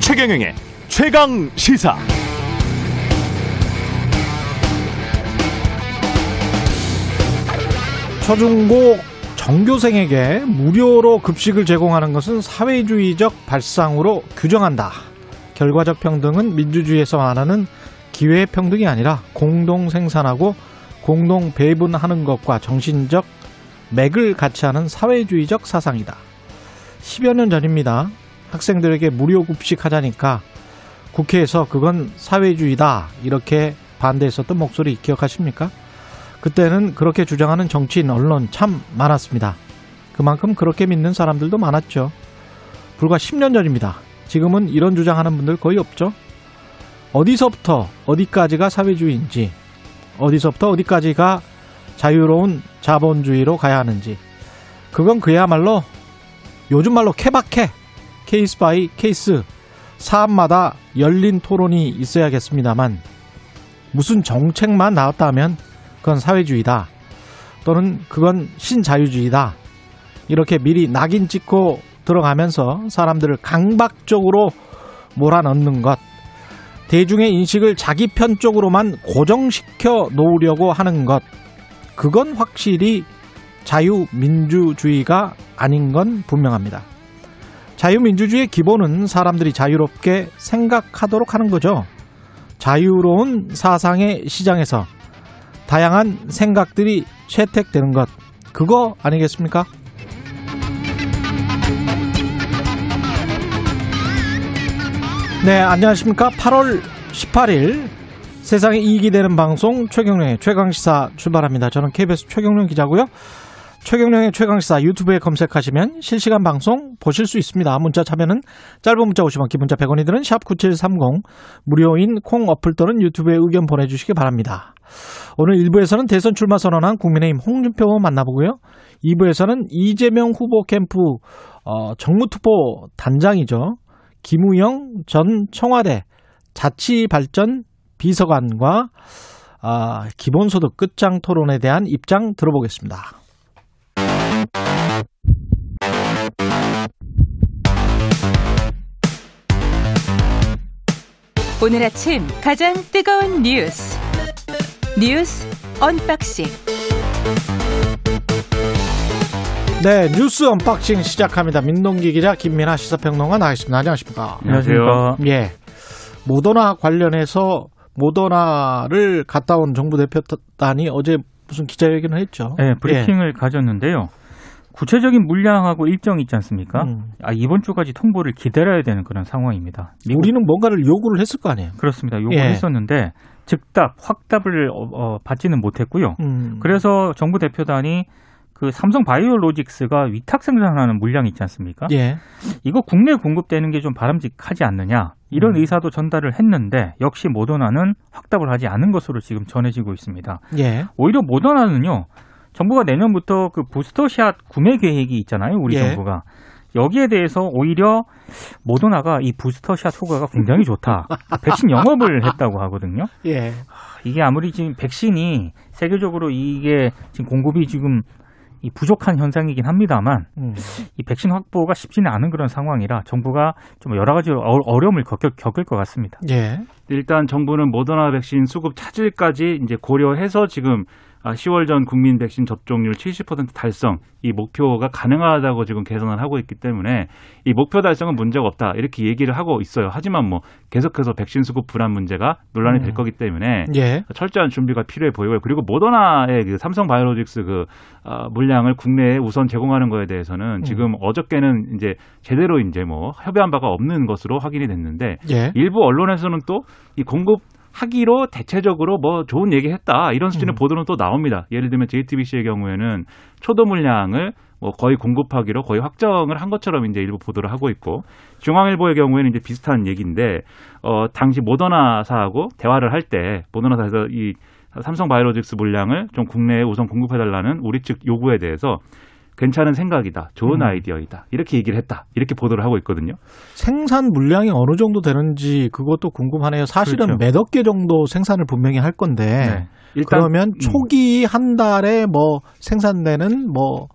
최경영의 최강 시사. 초중고 정교생에게 무료로 급식을 제공하는 것은 사회주의적 발상으로 규정한다. 결과적 평등은 민주주의에서 말하는 기회 평등이 아니라 공동 생산하고 공동 배분하는 것과 정신적 맥을 같이 하는 사회주의적 사상이다. 10여 년 전입니다. 학생들에게 무료 급식 하자니까 국회에서 그건 사회주의다. 이렇게 반대했었던 목소리 기억하십니까? 그때는 그렇게 주장하는 정치인, 언론 참 많았습니다. 그만큼 그렇게 믿는 사람들도 많았죠. 불과 10년 전입니다. 지금은 이런 주장하는 분들 거의 없죠. 어디서부터 어디까지가 사회주의인지, 어디서부터 어디까지가 자유로운 자본주의로 가야 하는지, 그건 그야말로 요즘 말로 케바케, case by case, 사안마다 열린 토론이 있어야겠습니다만, 무슨 정책만 나왔다 하면 그건 사회주의다. 또는 그건 신자유주의다. 이렇게 미리 낙인 찍고 들어가면서 사람들을 강박적으로 몰아넣는 것. 대중의 인식을 자기 편 쪽으로만 고정시켜 놓으려고 하는 것. 그건 확실히 자유민주주의가 아닌 건 분명합니다. 자유민주주의의 기본은 사람들이 자유롭게 생각하도록 하는 거죠. 자유로운 사상의 시장에서 다양한 생각들이 채택되는 것 그거 아니겠습니까? 네, 안녕하십니까? 8월 18일 세상에 이익이 되는 방송 최경령의 최강시사 출발합니다. 저는 KBS 최경령 기자고요. 최경령의 최강시사 유튜브에 검색하시면 실시간 방송 보실 수 있습니다. 문자 참여는 짧은 문자 50원, 기본자 100원이 드는 샵9730 무료인 콩 어플 또는 유튜브에 의견 보내주시기 바랍니다. 오늘 1부에서는 대선 출마 선언한 국민의힘 홍준표 의원 만나보고요. 2부에서는 이재명 후보 캠프 어, 정무투표 단장이죠. 김우영 전 청와대 자치발전 비서관과 아, 기본소득 끝장 토론에 대한 입장 들어보겠습니다. 오늘 아침 가장 뜨거운 뉴스 뉴스 unboxing 네 뉴스 unboxing 시작합니다. 민동기 기자 김민아 시사평론가 나와있습니다. 안녕하십니까? 안녕하세요. 예. 모더나 관련해서 모더나를 갔다 온 정부 대표단이 어제 무슨 기자회견을 했죠. 네, 브리핑을 예. 가졌는데요. 구체적인 물량하고 일정이 있지 않습니까? 음. 아, 이번 주까지 통보를 기다려야 되는 그런 상황입니다. 미국... 우리는 뭔가를 요구를 했을 거 아니에요? 그렇습니다. 요구를 예. 했었는데 즉답, 확답을 어, 어, 받지는 못했고요. 음. 그래서 정부 대표단이 그 삼성 바이오로직스가 위탁 생산하는 물량이 있지 않습니까? 예. 이거 국내 공급되는 게 좀 바람직하지 않느냐 이런 음. 의사도 전달을 했는데 역시 모더나는 확답을 하지 않은 것으로 지금 전해지고 있습니다. 예. 오히려 모더나는요 정부가 내년부터 그 부스터샷 구매 계획이 있잖아요 우리 예. 정부가 여기에 대해서 오히려 모더나가 이 부스터샷 효과가 굉장히 좋다. 백신 영업을 했다고 하거든요. 예. 이게 아무리 지금 백신이 세계적으로 이게 지금 공급이 지금 이 부족한 현상이긴 합니다만 음. 이 백신 확보가 쉽지는 않은 그런 상황이라 정부가 좀 여러 가지 어려움을 겪을, 겪을 것 같습니다. 예. 일단 정부는 모더나 백신 수급 차질까지 이제 고려해서 지금 10월 아, 전 국민 백신 접종률 70% 달성 이 목표가 가능하다고 지금 개선을 하고 있기 때문에 이 목표 달성은 문제가 없다 이렇게 얘기를 하고 있어요. 하지만 뭐 계속해서 백신 수급 불안 문제가 논란이 될 음. 거기 때문에 예. 철저한 준비가 필요해 보이고요. 그리고 모더나의 그 삼성 바이오로직스 그 어, 물량을 국내에 우선 제공하는 거에 대해서는 음. 지금 어저께는 이제 제대로 이제 뭐 협의한 바가 없는 것으로 확인이 됐는데 예. 일부 언론에서는 또 이 공급 하기로 대체적으로 뭐 좋은 얘기 했다. 이런 수준의 음. 보도는 또 나옵니다. 예를 들면 JTBC의 경우에는 초도 물량을 뭐 거의 공급하기로 거의 확정을 한 것처럼 이제 일부 보도를 하고 있고 중앙일보의 경우에는 이제 비슷한 얘기인데 어 당시 모더나사하고 대화를 할 때 모더나사에서 이 삼성 바이오로직스 물량을 좀 국내에 우선 공급해달라는 우리 측 요구에 대해서 괜찮은 생각이다, 좋은 음. 아이디어이다 이렇게 얘기를 했다 이렇게 보도를 하고 있거든요. 생산 물량이 어느 정도 되는지 그것도 궁금하네요. 사실은 그렇죠. 몇억 개 정도 생산을 분명히 할 건데 네. 일단 그러면 음. 초기 한 달에 뭐 생산되는 뭐,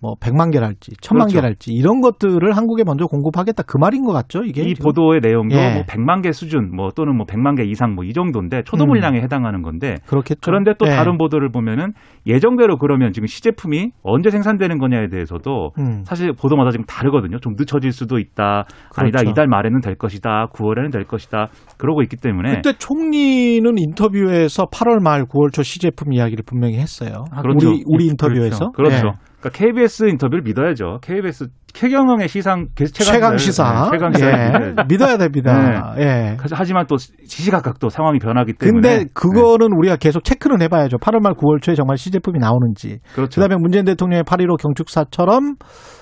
뭐 100만 개랄지, 1000만 그렇죠. 개랄지 이런 것들을 한국에 먼저 공급하겠다 그 말인 것 같죠? 이게 이 지금? 보도의 내용도 예. 뭐 100만 개 수준 뭐 또는 뭐 100만 개 이상 뭐 이 정도인데 초도 음. 물량에 해당하는 건데 그렇겠죠. 그런데 또 예. 다른 보도를 보면은 예정대로 그러면 지금 시제품이 언제 생산되는 거냐에 대해서도 음, 사실 보도마다 지금 다르거든요. 좀 늦춰질 수도 있다. 아니다. 그렇죠. 이달 말에는 될 것이다. 9월에는 될 것이다. 그러고 있기 때문에 그때 총리는 인터뷰에서 8월 말 9월 초 시제품 이야기를 분명히 했어요. 아, 그렇죠. 우리 우리 인터뷰에서 그렇죠. 예. 그러니까 KBS 인터뷰를 믿어야죠. KBS 최경영의 시상 최강 시사, 네, 최강 시사. 예. 믿어야 됩니다. 예. 하지만 또 시시각각 또 상황이 변하기 때문에 네. 근데 그거는 우리가 계속 체크는 해봐야죠. 8월 말 9월 초에 정말 시제품이 나오는지. 네, 그렇죠. 그다음에 문재인 대통령의 8.15 경축사처럼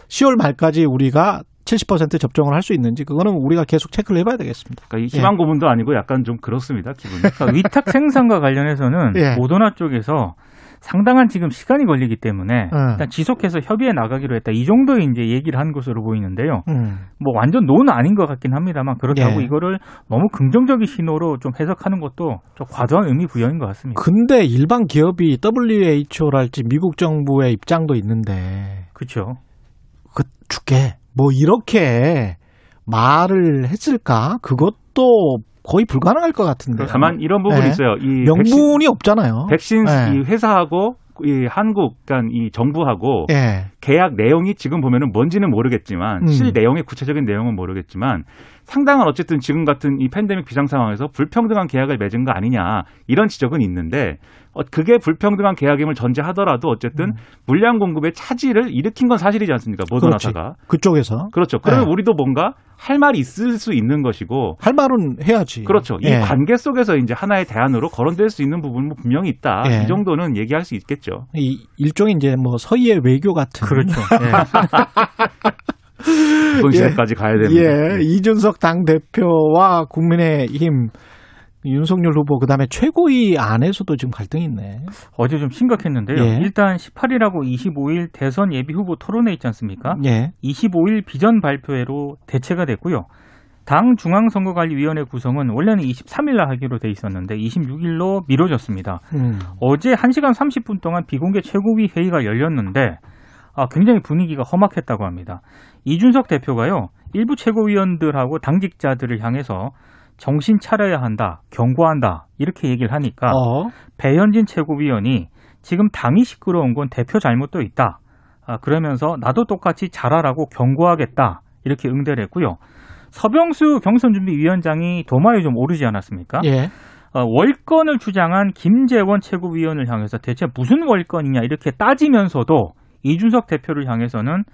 10월 말까지 우리가 70% 접종을 할 수 있는지 그거는 우리가 계속 체크를 해봐야 되겠습니다. 그러니까 이 희망 고문도 아니고 약간 좀 그렇습니다. 기분이. 그러니까 위탁 생산과 관련해서는 예. 모더나 쪽에서 상당한 지금 시간이 걸리기 때문에 음. 일단 지속해서 협의해 나가기로 했다. 이 정도의 이제 얘기를 한 것으로 보이는데요. 음. 뭐 완전 노는 아닌 것 같긴 합니다만 그렇다고 예. 이거를 너무 긍정적인 신호로 좀 해석하는 것도 좀 과도한 의미 부여인 것 같습니다. 근데 일반 기업이 WHO랄지 미국 정부의 입장도 있는데 그렇죠. 그 줄게 뭐 이렇게 말을 했을까? 그것도 거의 불가능할 것 같은데. 다만 이런 부분이 네. 있어요. 이 명분이 없잖아요. 백신, 백신 네. 이 회사하고 이 한국, 그러니까 이 정부하고 예. 계약 내용이 지금 보면은 뭔지는 모르겠지만 음. 실 내용의 구체적인 내용은 모르겠지만 상당한 어쨌든 지금 같은 이 팬데믹 비상 상황에서 불평등한 계약을 맺은 거 아니냐 이런 지적은 있는데 어, 그게 불평등한 계약임을 전제하더라도 어쨌든 물량 공급의 차질을 일으킨 건 사실이지 않습니까 모더나사가 그쪽에서 그렇죠. 그러면 네. 우리도 뭔가 할 말이 있을 수 있는 것이고 할 말은 해야지. 그렇죠. 이 예. 관계 속에서 이제 하나의 대안으로 거론될 수 있는 부분은 뭐 분명히 있다. 예. 이 정도는 얘기할 수 있겠죠. 이 일종의 이제 뭐 서희의 외교 같은 그렇죠. 예. 이번 시대까지 가야 되는. 예, 이준석 당 대표와 국민의힘 윤석열 후보 그다음에 최고위 안에서도 지금 갈등이 있네. 어제 좀 심각했는데요. 예. 일단 18일하고 25일 대선 예비 후보 토론회 있지 않습니까? 예. 25일 비전 발표회로 대체가 됐고요. 당 중앙선거관리위원회 구성은 원래는 23일 날 하기로 돼 있었는데 26일로 미뤄졌습니다. 음. 어제 1시간 30분 동안 비공개 최고위 회의가 열렸는데 아, 굉장히 분위기가 험악했다고 합니다. 이준석 대표가요. 일부 최고위원들하고 당직자들을 향해서 정신 차려야 한다, 경고한다 이렇게 얘기를 하니까 어. 배현진 최고위원이 지금 당이 시끄러운 건 대표 잘못도 있다. 아, 그러면서 나도 똑같이 잘하라고 경고하겠다. 이렇게 응대를 했고요. 서병수 경선준비위원장이 도마에 좀 오르지 않았습니까? 예. 어, 월권을 주장한 김재원 최고위원을 향해서 대체 무슨 월권이냐 이렇게 따지면서도 이준석 대표를 향해서는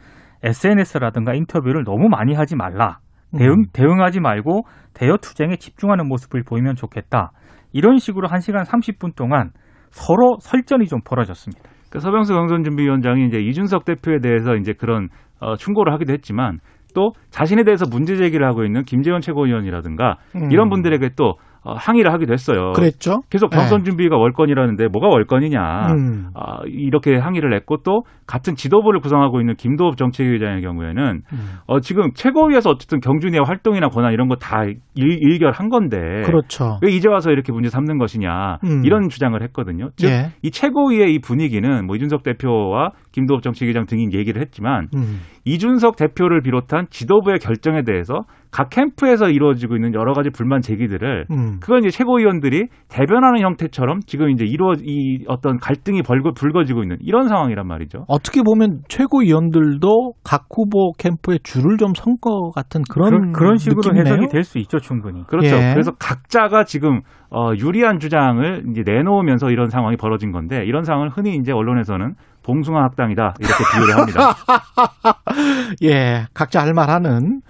SNS라든가 인터뷰를 너무 많이 하지 말라. 대응, 음. 대응하지 말고 대여 투쟁에 집중하는 모습을 보이면 좋겠다. 이런 식으로 1시간 30분 동안 서로 설전이 좀 벌어졌습니다. 그 서병수 경선준비위원장이 이제 이준석 대표에 대해서 이제 그런 어, 충고를 하기도 했지만 또 자신에 대해서 문제 제기를 하고 있는 김재원 최고위원이라든가 음. 이런 분들에게 또 어, 항의를 하기도 했어요. 그랬죠. 계속 경선 준비가 월권이라는데 뭐가 월권이냐. 음. 아, 이렇게 항의를 했고 또 같은 지도부를 구성하고 있는 김도읍 정책위원장의 경우에는 음. 어, 지금 최고위에서 어쨌든 경준이의 활동이나 권한 이런 거 다 일결한 건데 그렇죠. 왜 이제 와서 이렇게 문제 삼는 것이냐 음. 이런 주장을 했거든요. 즉, 예. 이 최고위의 이 분위기는 뭐 이준석 대표와 김도읍 정책위장 등이 얘기를 했지만 음. 이준석 대표를 비롯한 지도부의 결정에 대해서 각 캠프에서 이루어지고 있는 여러 가지 불만 제기들을 음. 그건 이제 최고위원들이 대변하는 형태처럼 지금 이제 이루어 이 어떤 갈등이 벌거 불거지고 있는 이런 상황이란 말이죠. 어떻게 보면 최고위원들도 각 후보 캠프에 줄을 좀 선 것 같은 그런 그런, 그런 식으로 느낌이네요. 해석이 될 수 있죠, 충분히. 그렇죠. 예. 그래서 각자가 지금 어, 유리한 주장을 이제 내놓으면서 이런 상황이 벌어진 건데 이런 상황을 흔히 이제 언론에서는 봉숭아 학당이다 이렇게 비유를 합니다. 예, 각자 할 말하는.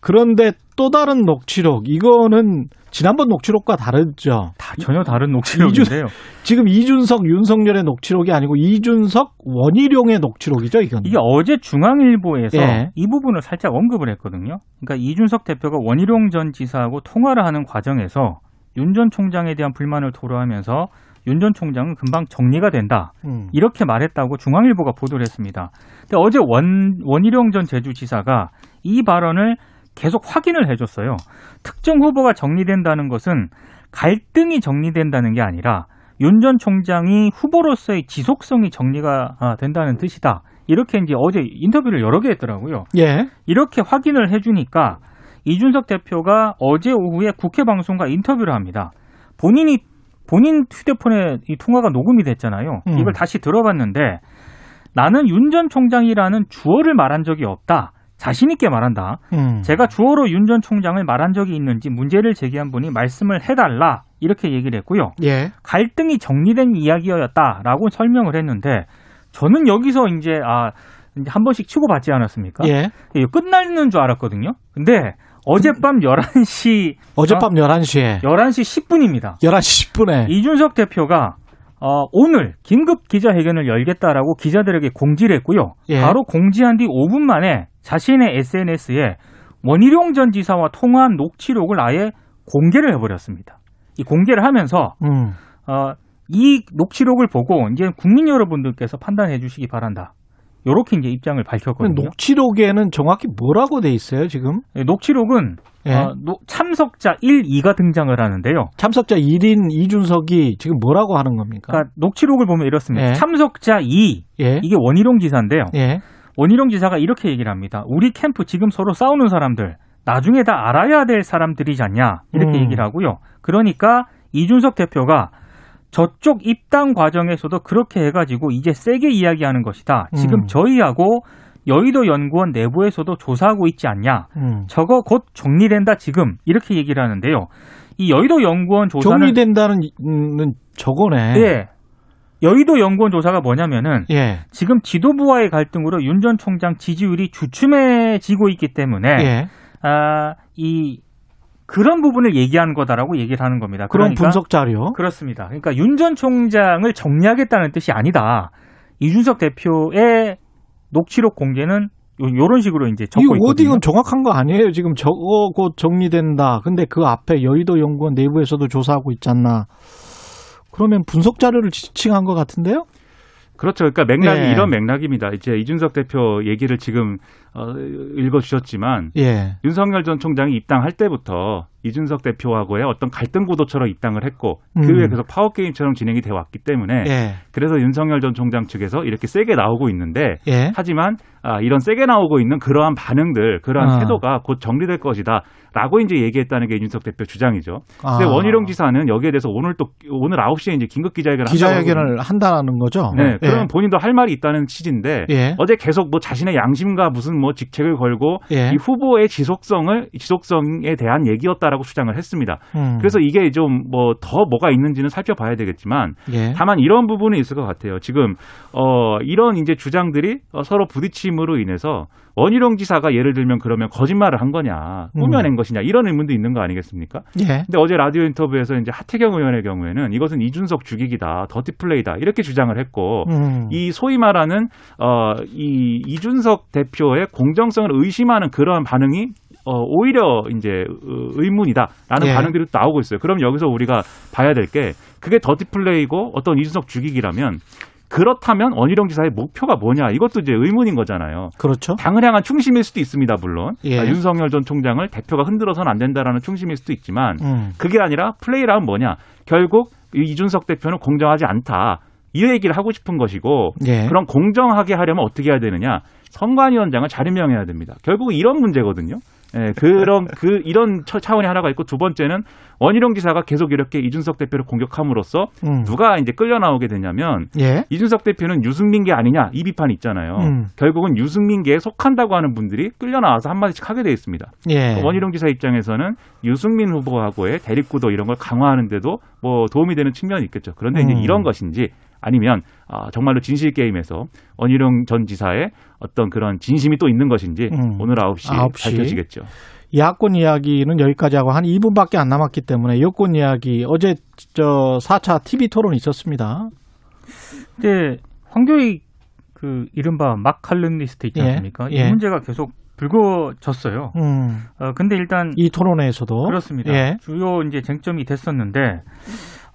그런데 또 다른 녹취록, 이거는 지난번 녹취록과 다르죠. 다 전혀 다른 녹취록인데요. 지금 이준석, 윤석열의 녹취록이 아니고 이준석, 원희룡의 녹취록이죠, 이건. 이게 어제 중앙일보에서 예. 이 부분을 살짝 언급을 했거든요. 그러니까 이준석 대표가 원희룡 전 지사하고 통화를 하는 과정에서 윤 전 총장에 대한 불만을 토로하면서 윤 전 총장은 금방 정리가 된다. 음. 이렇게 말했다고 중앙일보가 보도를 했습니다. 근데 어제 원, 원희룡 전 제주지사가 이 발언을 계속 확인을 해줬어요. 특정 후보가 정리된다는 것은 갈등이 정리된다는 게 아니라 윤 전 총장이 후보로서의 지속성이 정리가 아, 된다는 뜻이다. 이렇게 이제 어제 인터뷰를 여러 개 했더라고요. 예. 이렇게 확인을 해주니까 이준석 대표가 어제 오후에 국회 방송과 인터뷰를 합니다. 본인이 본인 휴대폰에 이 통화가 녹음이 됐잖아요. 음. 이걸 다시 들어봤는데 나는 윤 전 총장이라는 주어를 말한 적이 없다. 자신 있게 말한다. 음. 제가 주어로 윤 전 총장을 말한 적이 있는지 문제를 제기한 분이 말씀을 해달라 이렇게 얘기를 했고요. 예. 갈등이 정리된 이야기였다라고 설명을 했는데 저는 여기서 이제 아 한 번씩 치고 받지 않았습니까? 예. 끝나는 줄 알았거든요. 근데 어젯밤 11시 어젯밤 11시에 11시 10분입니다. 11시 10분에 이준석 대표가 어, 오늘 긴급 기자회견을 열겠다라고 기자들에게 공지를 했고요. 예. 바로 공지한 뒤 5분 만에 자신의 SNS에 원희룡 전 지사와 통화한 녹취록을 아예 공개를 해버렸습니다. 이 공개를 하면서 음. 어, 이 녹취록을 보고 이제 국민 여러분들께서 판단해 주시기 바란다. 요렇게 이제 입장을 밝혔거든요. 녹취록에는 정확히 뭐라고 돼 있어요, 지금? 예, 녹취록은 예. 어, 노- 참석자 1, 2가 등장을 하는데요. 참석자 1인 이준석이 지금 뭐라고 하는 겁니까? 그러니까 녹취록을 보면 이렇습니다. 예. 참석자 2, 예. 이게 원희룡 지사인데요. 예. 원희룡 지사가 이렇게 얘기를 합니다. 우리 캠프 지금 서로 싸우는 사람들 나중에 다 알아야 될 사람들이지 않냐 이렇게 음. 얘기를 하고요. 그러니까 이준석 대표가 저쪽 입당 과정에서도 그렇게 해가지고 이제 세게 이야기하는 것이다. 지금 음. 저희하고 여의도 연구원 내부에서도 조사하고 있지 않냐. 음. 저거 곧 정리된다 지금 이렇게 얘기를 하는데요. 이 여의도 연구원 조사는 정리된다는 는 저거네. 네. 여의도 연구원 조사가 뭐냐면은 예. 지금 지도부와의 갈등으로 윤 전 총장 지지율이 주춤해지고 있기 때문에 예. 아, 이 그런 부분을 얘기하는 거다라고 얘기를 하는 겁니다. 그런 그러니까 분석 자료. 그렇습니다. 그러니까 윤 전 총장을 정리하겠다는 뜻이 아니다. 이준석 대표의 녹취록 공개는 요, 요런 식으로 이제 이 적고 있거든요. 워딩은 정확한 거 아니에요. 지금 저거 곧 정리된다. 근데 그 앞에 여의도 연구원 내부에서도 조사하고 있잖아. 그러면 분석 자료를 지칭한 것 같은데요? 그렇죠. 그러니까 맥락이 예. 이런 맥락입니다. 이제 이준석 대표 얘기를 지금 어, 읽어주셨지만 예. 윤석열 전 총장이 입당할 때부터 이준석 대표하고의 어떤 갈등 구도처럼 입당을 했고 그 음. 후에 계속 파워 게임처럼 진행이 되어 왔기 때문에 예. 그래서 윤석열 전 총장 측에서 이렇게 세게 나오고 있는데 예. 하지만 아, 이런 세게 나오고 있는 그러한 반응들, 그러한 아. 태도가 곧 정리될 것이다라고 이제 얘기했다는 게 이준석 대표 주장이죠. 근데 아. 원희룡 지사는 여기에 대해서 오늘 또 오늘 9시에 이제 긴급 기자회견을 기자회견을 한다는 거죠. 네, 예. 그러면 본인도 할 말이 있다는 취지인데 예. 어제 계속 뭐 자신의 양심과 무슨 뭐 직책을 걸고 예. 이 후보의 지속성을 지속성에 대한 얘기였다라고 주장을 했습니다. 음. 그래서 이게 좀 뭐 더 뭐가 있는지는 살펴봐야 되겠지만 예. 다만 이런 부분이 있을 것 같아요. 지금 어 이런 이제 주장들이 어, 서로 부딪 힘으로 인해서 원희룡 지사가 예를 들면 그러면 거짓말을 한 거냐, 꾸며낸 것이냐 이런 의문도 있는 거 아니겠습니까? 예. 근데 어제 라디오 인터뷰에서 이제 하태경 의원의 경우에는 이것은 이준석 죽이기다, 더티 플레이다 이렇게 주장을 했고 음. 이 소위 말하는 어이 이준석 대표의 공정성을 의심하는 그러한 반응이 어 오히려 이제 어, 의문이다라는 예. 반응들이 또 나오고 있어요. 그럼 여기서 우리가 봐야 될 게 그게 더티 플레이고 어떤 이준석 죽이기라면 그렇다면 원희룡 지사의 목표가 뭐냐 이것도 이제 의문인 거잖아요. 그렇죠. 당을 향한 충심일 수도 있습니다, 물론. 예. 아, 윤석열 전 총장을 대표가 흔들어서는 안 된다라는 충심일 수도 있지만 음. 그게 아니라 플레이라면 뭐냐? 결국 이 이준석 대표는 공정하지 않다. 이 얘기를 하고 싶은 것이고 예. 그럼 공정하게 하려면 어떻게 해야 되느냐? 선관위원장을 잘 임명해야 됩니다. 결국 이런 문제거든요. 예, 그런 그 이런 처- 차원이 하나가 있고 두 번째는 원희룡 지사가 계속 이렇게 이준석 대표를 공격함으로써 음. 누가 이제 끌려 나오게 되냐면 예. 이준석 대표는 유승민계 아니냐 이 비판이 있잖아요. 음. 결국은 유승민계에 속한다고 하는 분들이 끌려 나와서 한 마디씩 하게 돼 있습니다. 예. 원희룡 지사 입장에서는 유승민 후보하고의 대립구도 이런 걸 강화하는데도 뭐 도움이 되는 측면이 있겠죠. 그런데 이제 음. 이런 것인지 아니면 아, 정말로 진실 게임에서 원희룡 전 지사의 어떤 그런 진심이 또 있는 것인지 음. 오늘 9시, 9시. 밝혀지겠죠. 야권 이야기는 여기까지 하고 한 2분밖에 안 남았기 때문에 여권 이야기 어제 저 4차 TV 토론 있었습니다. 근데 황교익 그 이른바 막 칼럼니스트 있지 예, 않습니까? 예. 이 문제가 계속 불거졌어요. 음. 어, 근데 일단 이 토론회에서도 그렇습니다. 예. 주요 이제 쟁점이 됐었는데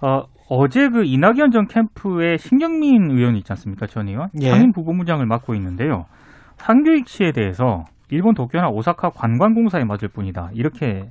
어, 어제 그 이낙연 전 캠프의 신경민 의원 있지 않습니까? 전 의원 예. 상임 부부무장을 맡고 있는데요. 황교익 씨에 대해서 일본 도쿄나 오사카 관광공사에 맞을 뿐이다 이렇게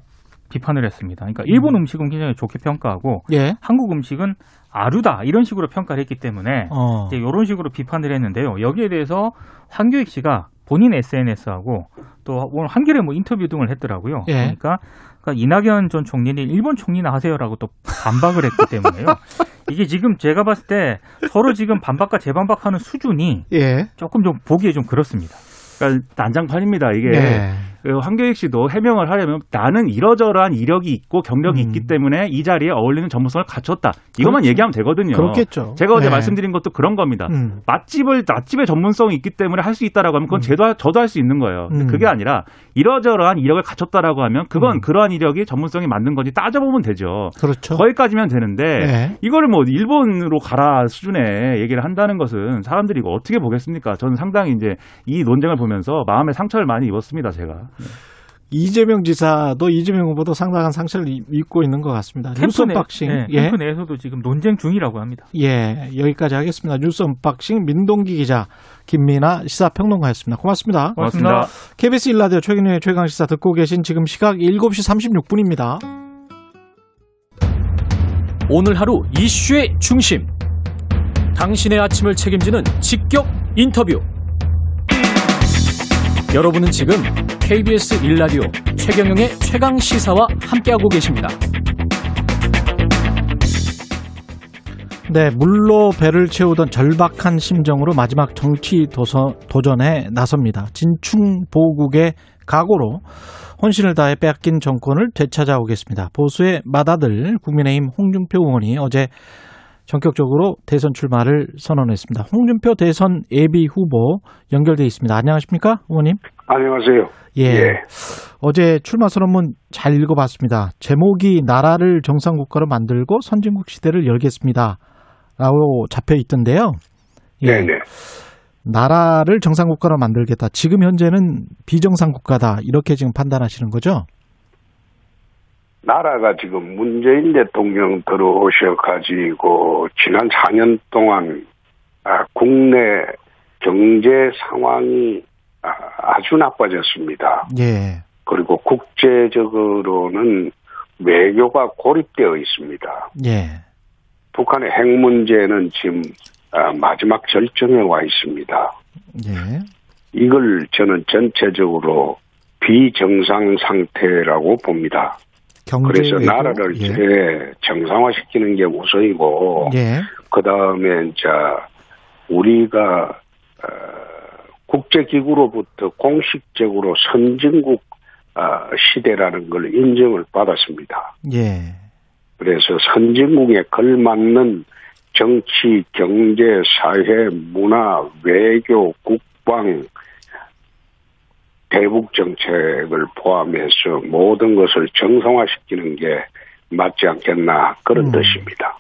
비판을 했습니다. 그러니까 일본 음 식은 굉장히 좋게 평가하고 예. 한국 음식은 아루다 이런 식으로 평가를 했기 때문에 어. 이제 이런 식으로 비판을 했는데요. 여기에 대해서 황교익 씨가 본인 SNS하고 또 오늘 한겨레 뭐 인터뷰 등을 했더라고요. 예. 그러니까, 그러니까 이낙연 전 총리는 일본 총리 나 하세요라고 또 반박을 했기 때문에요. 이게 지금 제가 봤을 때 서로 지금 반박과 재반박하는 수준이 예. 조금 좀 보기에 좀 그렇습니다. 그러니까 난장판입니다. 이게 네. 그 황교익 씨도 해명을 하려면 나는 이러저러한 이력이 있고 경력이 음. 있기 때문에 이 자리에 어울리는 전문성을 갖췄다. 이것만 그렇죠. 얘기하면 되거든요. 그렇겠죠. 제가 어제 네. 말씀드린 것도 그런 겁니다. 음. 맛집을 맛집의 전문성이 있기 때문에 할 수 있다라고 하면 그건 저도 저도 할 수 있는 거예요. 음. 그게 아니라 이러저러한 이력을 갖췄다라고 하면 그건 음. 그러한 이력이 전문성이 맞는 건지 따져보면 되죠. 그렇죠. 거기까지면 되는데 네. 이거를 뭐 일본으로 가라 수준의 얘기를 한다는 것은 사람들이 이거 어떻게 보겠습니까? 저는 상당히 이제 이 논쟁을 보면서 마음에 상처를 많이 입었습니다, 제가. 이재명 지사도 이재명 후보도 상당한 상처를 입- 입고 있는 것 같습니다. 뉴스 캠프 unboxing. 네, 예. 캠프 내에서도 지금 논쟁 중이라고 합니다. 예. 여기까지 하겠습니다. 뉴스 unboxing 민동기 기자 김민아 시사평론가였습니다. 고맙습니다. 고맙습니다. KBS 일라디오 최근의 최강 시사 듣고 계신 지금 시각 7시 36분입니다. 오늘 하루 이슈의 중심. 당신의 아침을 책임지는 직격 인터뷰. 여러분은 지금 KBS 일라디오 최경영의 최강 시사와 함께하고 계십니다. 네, 물로 배를 채우던 절박한 심정으로 마지막 정치 도서, 도전에 나섭니다. 진충 보국의 각오로 혼신을 다해 빼앗긴 정권을 되찾아오겠습니다. 보수의 맏아들 국민의힘 홍준표 의원이 어제 전격적으로 대선 출마를 선언했습니다. 홍준표 대선 예비 후보 연결돼 있습니다. 안녕하십니까, 의원님? 안녕하세요. 예. 예. 어제 출마 선언문 잘 읽어봤습니다. 제목이 나라를 정상국가로 만들고 선진국 시대를 열겠습니다. 라고 잡혀 있던데요. 예. 네네. 나라를 정상국가로 만들겠다. 지금 현재는 비정상국가다. 이렇게 지금 판단하시는 거죠? 나라가 지금 문재인 대통령 들어오셔가지고 지난 4년 동안 아, 국내 경제 상황이 아, 아주 나빠졌습니다. 예. 그리고 국제적으로는 외교가 고립되어 있습니다. 예. 북한의 핵 문제는 지금 아, 마지막 절정에 와 있습니다. 예. 이걸 저는 전체적으로 비정상 상태라고 봅니다. 경제 그래서? 나라를 예. 예, 정상화시키는 게 우선이고 예. 그 다음에 이제 우리가 어, 국제기구로부터 공식적으로 선진국 어, 시대라는 걸 인정을 받았습니다. 예. 그래서 선진국에 걸맞는 정치, 경제, 사회, 문화, 외교, 국방, 대북 정책을 포함해서 모든 것을 정상화시키는 게 맞지 않겠나 그런 음. 뜻입니다.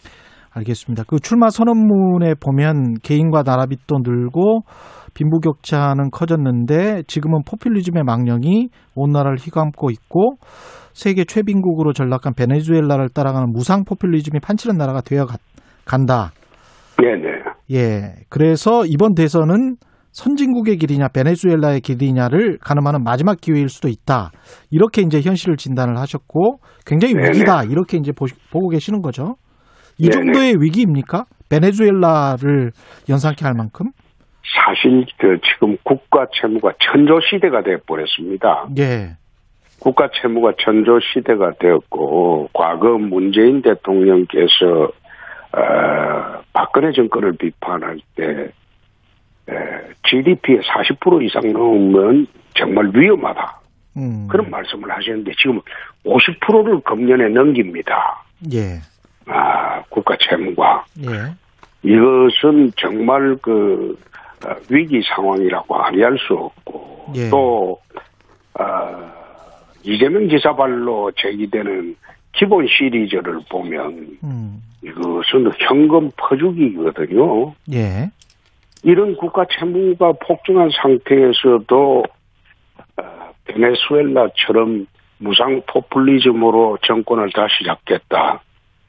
알겠습니다. 그 출마 선언문에 보면 개인과 나라 빚도 늘고 빈부격차는 커졌는데 지금은 포퓰리즘의 망령이 온 나라를 휘감고 있고 세계 최빈국으로 전락한 베네수엘라를 따라가는 무상 포퓰리즘이 판치는 나라가 되어 가- 간다. 네네. 예. 그래서 이번 대선은 선진국의 길이냐 베네수엘라의 길이냐를 가늠하는 마지막 기회일 수도 있다. 이렇게 이제 현실을 진단을 하셨고 굉장히 네네. 위기다. 이렇게 이제 보시, 보고 계시는 거죠. 이 네네. 정도의 위기입니까? 베네수엘라를 연상케 할 만큼? 사실 그 지금 국가 채무가 천조 시대가 되어 버렸습니다. 예. 국가 채무가 천조 시대가 되었고 과거 문재인 대통령께서 어, 박근혜 정권을 비판할 때 GDP의 40% 이상 넘으면 정말 위험하다 음. 그런 말씀을 하셨는데 지금 50%를 금년에 넘깁니다. 예. 아 국가 채무가 예. 이것은 정말 그 어, 위기 상황이라고 아니할 수 없고 예. 또 어, 이재명 지사 발로 제기되는 기본 시리즈를 보면 음. 이것은 현금 퍼주기거든요. 예. 이런 국가 채무가 폭증한 상태에서도 어, 베네수엘라처럼 무상 포퓰리즘으로 정권을 다시 잡겠다.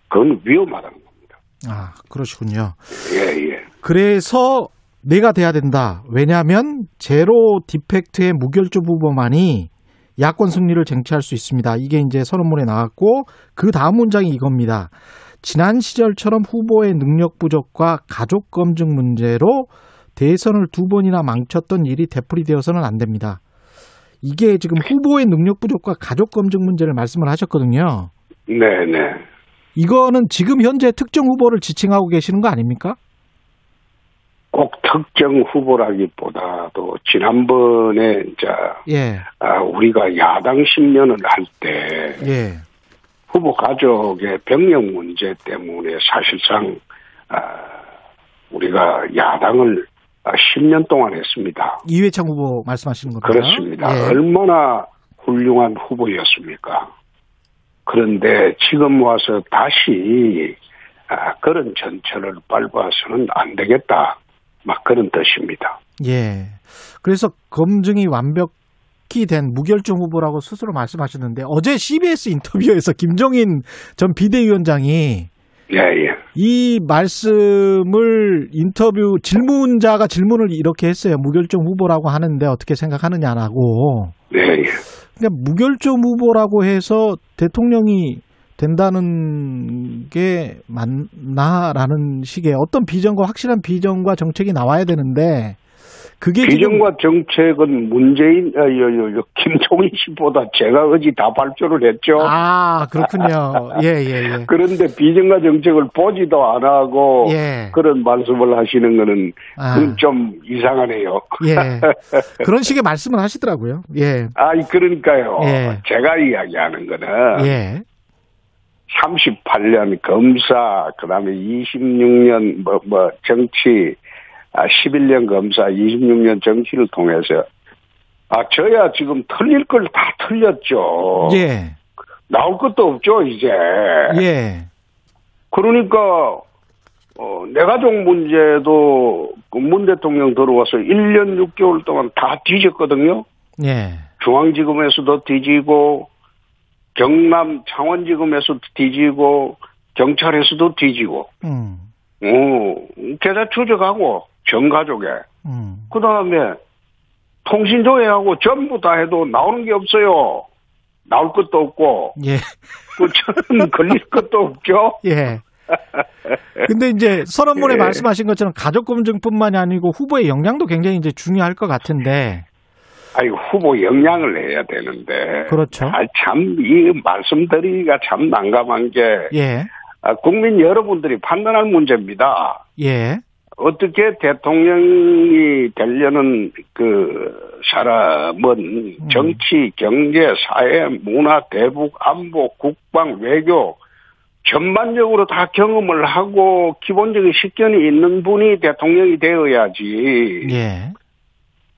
그건 위험하다는 겁니다. 아, 그러시군요. 예, 예. 그래서 내가 돼야 된다. 왜냐하면 제로 디펙트의 무결점 후보만이 야권 승리를 쟁취할 수 있습니다. 이게 이제 선언문에 나왔고 그 다음 문장이 이겁니다. 지난 시절처럼 후보의 능력 부족과 가족 검증 문제로 대선을 두 번이나 망쳤던 일이 되풀이되어서는 안 됩니다. 이게 지금 후보의 능력 부족과 가족 검증 문제를 말씀을 하셨거든요. 네, 네. 이거는 지금 현재 특정 후보를 지칭하고 계시는 거 아닙니까? 꼭 특정 후보라기보다도 지난번에 이제 예, 아, 우리가 야당 신년을 할때 예, 후보 가족의 병력 문제 때문에 사실상 아, 우리가 야당을 아, 10년 동안 했습니다. 이회창 후보 말씀하시는 겁니다. 그렇습니다. 예. 얼마나 훌륭한 후보였습니까? 그런데 지금 와서 다시 아, 그런 전철을 밟아서는 안 되겠다. 막 그런 뜻입니다. 예. 그래서 검증이 완벽히 된 무결점 후보라고 스스로 말씀하셨는데 어제 CBS 인터뷰에서 김종인 전 비대위원장이 예, 예. 이 말씀을 인터뷰 질문자가 질문을 이렇게 했어요. 무결점 후보라고 하는데 어떻게 생각하느냐라고. 네, 예. 그러니까 무결점 후보라고 해서 대통령이 된다는 게 맞나라는 식의 어떤 비전과 확실한 비전과 정책이 나와야 되는데 그게 비전과 정책은 문재인, 어, 요, 요, 요, 김종인 씨보다 제가 어제 다 발표를 했죠. 아 그렇군요. 예예 예. 그런데 비전과 정책을 보지도 안 하고 예. 그런 말씀을 하시는 거는 아. 좀 이상하네요. 예. 그런 식의 말씀을 하시더라고요. 예. 아이 그러니까요. 예. 제가 이야기하는 거는 예. 38년 검사, 그 다음에 26년 뭐, 뭐, 정치, 아, 11년 검사, 26년 정치를 통해서, 아, 저야 지금 틀릴 걸 다 틀렸죠. 예. 나올 것도 없죠, 이제. 예. 그러니까, 어, 내가족 문제도 그문 대통령 들어와서 1년 6개월 동안 다 뒤졌거든요. 예. 중앙지검에서도 뒤지고 경남 창원지검에서도 뒤지고 경찰에서도 뒤지고 음. 어, 계좌 추적하고 전 가족에 음. 그 다음에 통신조회하고 전부 다 해도 나오는 게 없어요. 나올 것도 없고 예. 그 저는 걸릴 것도 없죠. 예. 근데 이제 선언문에 예. 말씀하신 것처럼 가족 검증뿐만이 아니고 후보의 역량도 굉장히 이제 중요할 것 같은데. 아니 후보 역량을 해야 되는데 그렇죠. 아, 참이 말씀드리기가 참 난감한 게 예. 아, 국민 여러분들이 판단할 문제입니다. 예. 어떻게 대통령이 되려는 그 사람은 정치, 경제, 사회, 문화, 대북, 안보, 국방, 외교 전반적으로 다 경험을 하고 기본적인 식견이 있는 분이 대통령이 되어야지. 예.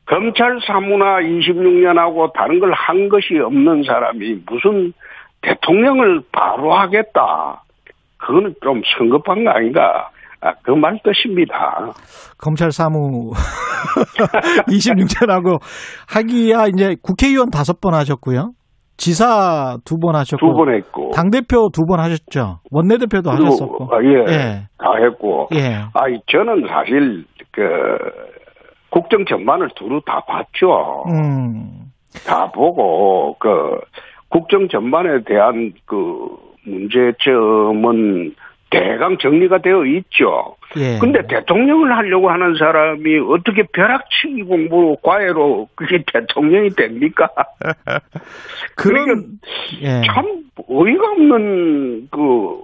검찰 사무나 26년하고 다른 걸 한 것이 없는 사람이 무슨 대통령을 바로 하겠다. 그거는 좀 성급한 거 아닌가. 아, 그 말 뜻입니다. 검찰 사무 26년하고 하기야 이제 국회의원 다섯 번 하셨고요. 지사 두 번 하셨고. 두 번 했고. 당 대표 두 번 하셨죠. 원내 대표도 그리고, 하셨었고. 아, 예, 예. 다 했고. 예. 아이, 저는 사실, 그, 국정 전반을 두루 다 봤죠. 음. 다 보고, 그, 국정 전반에 대한 그 문제점은 대강 정리가 되어 있죠. 예. 근데 대통령을 하려고 하는 사람이 어떻게 벼락치기 공부 과외로 그게 대통령이 됩니까? 그런 그러니까 예. 참 어이가 없는 그,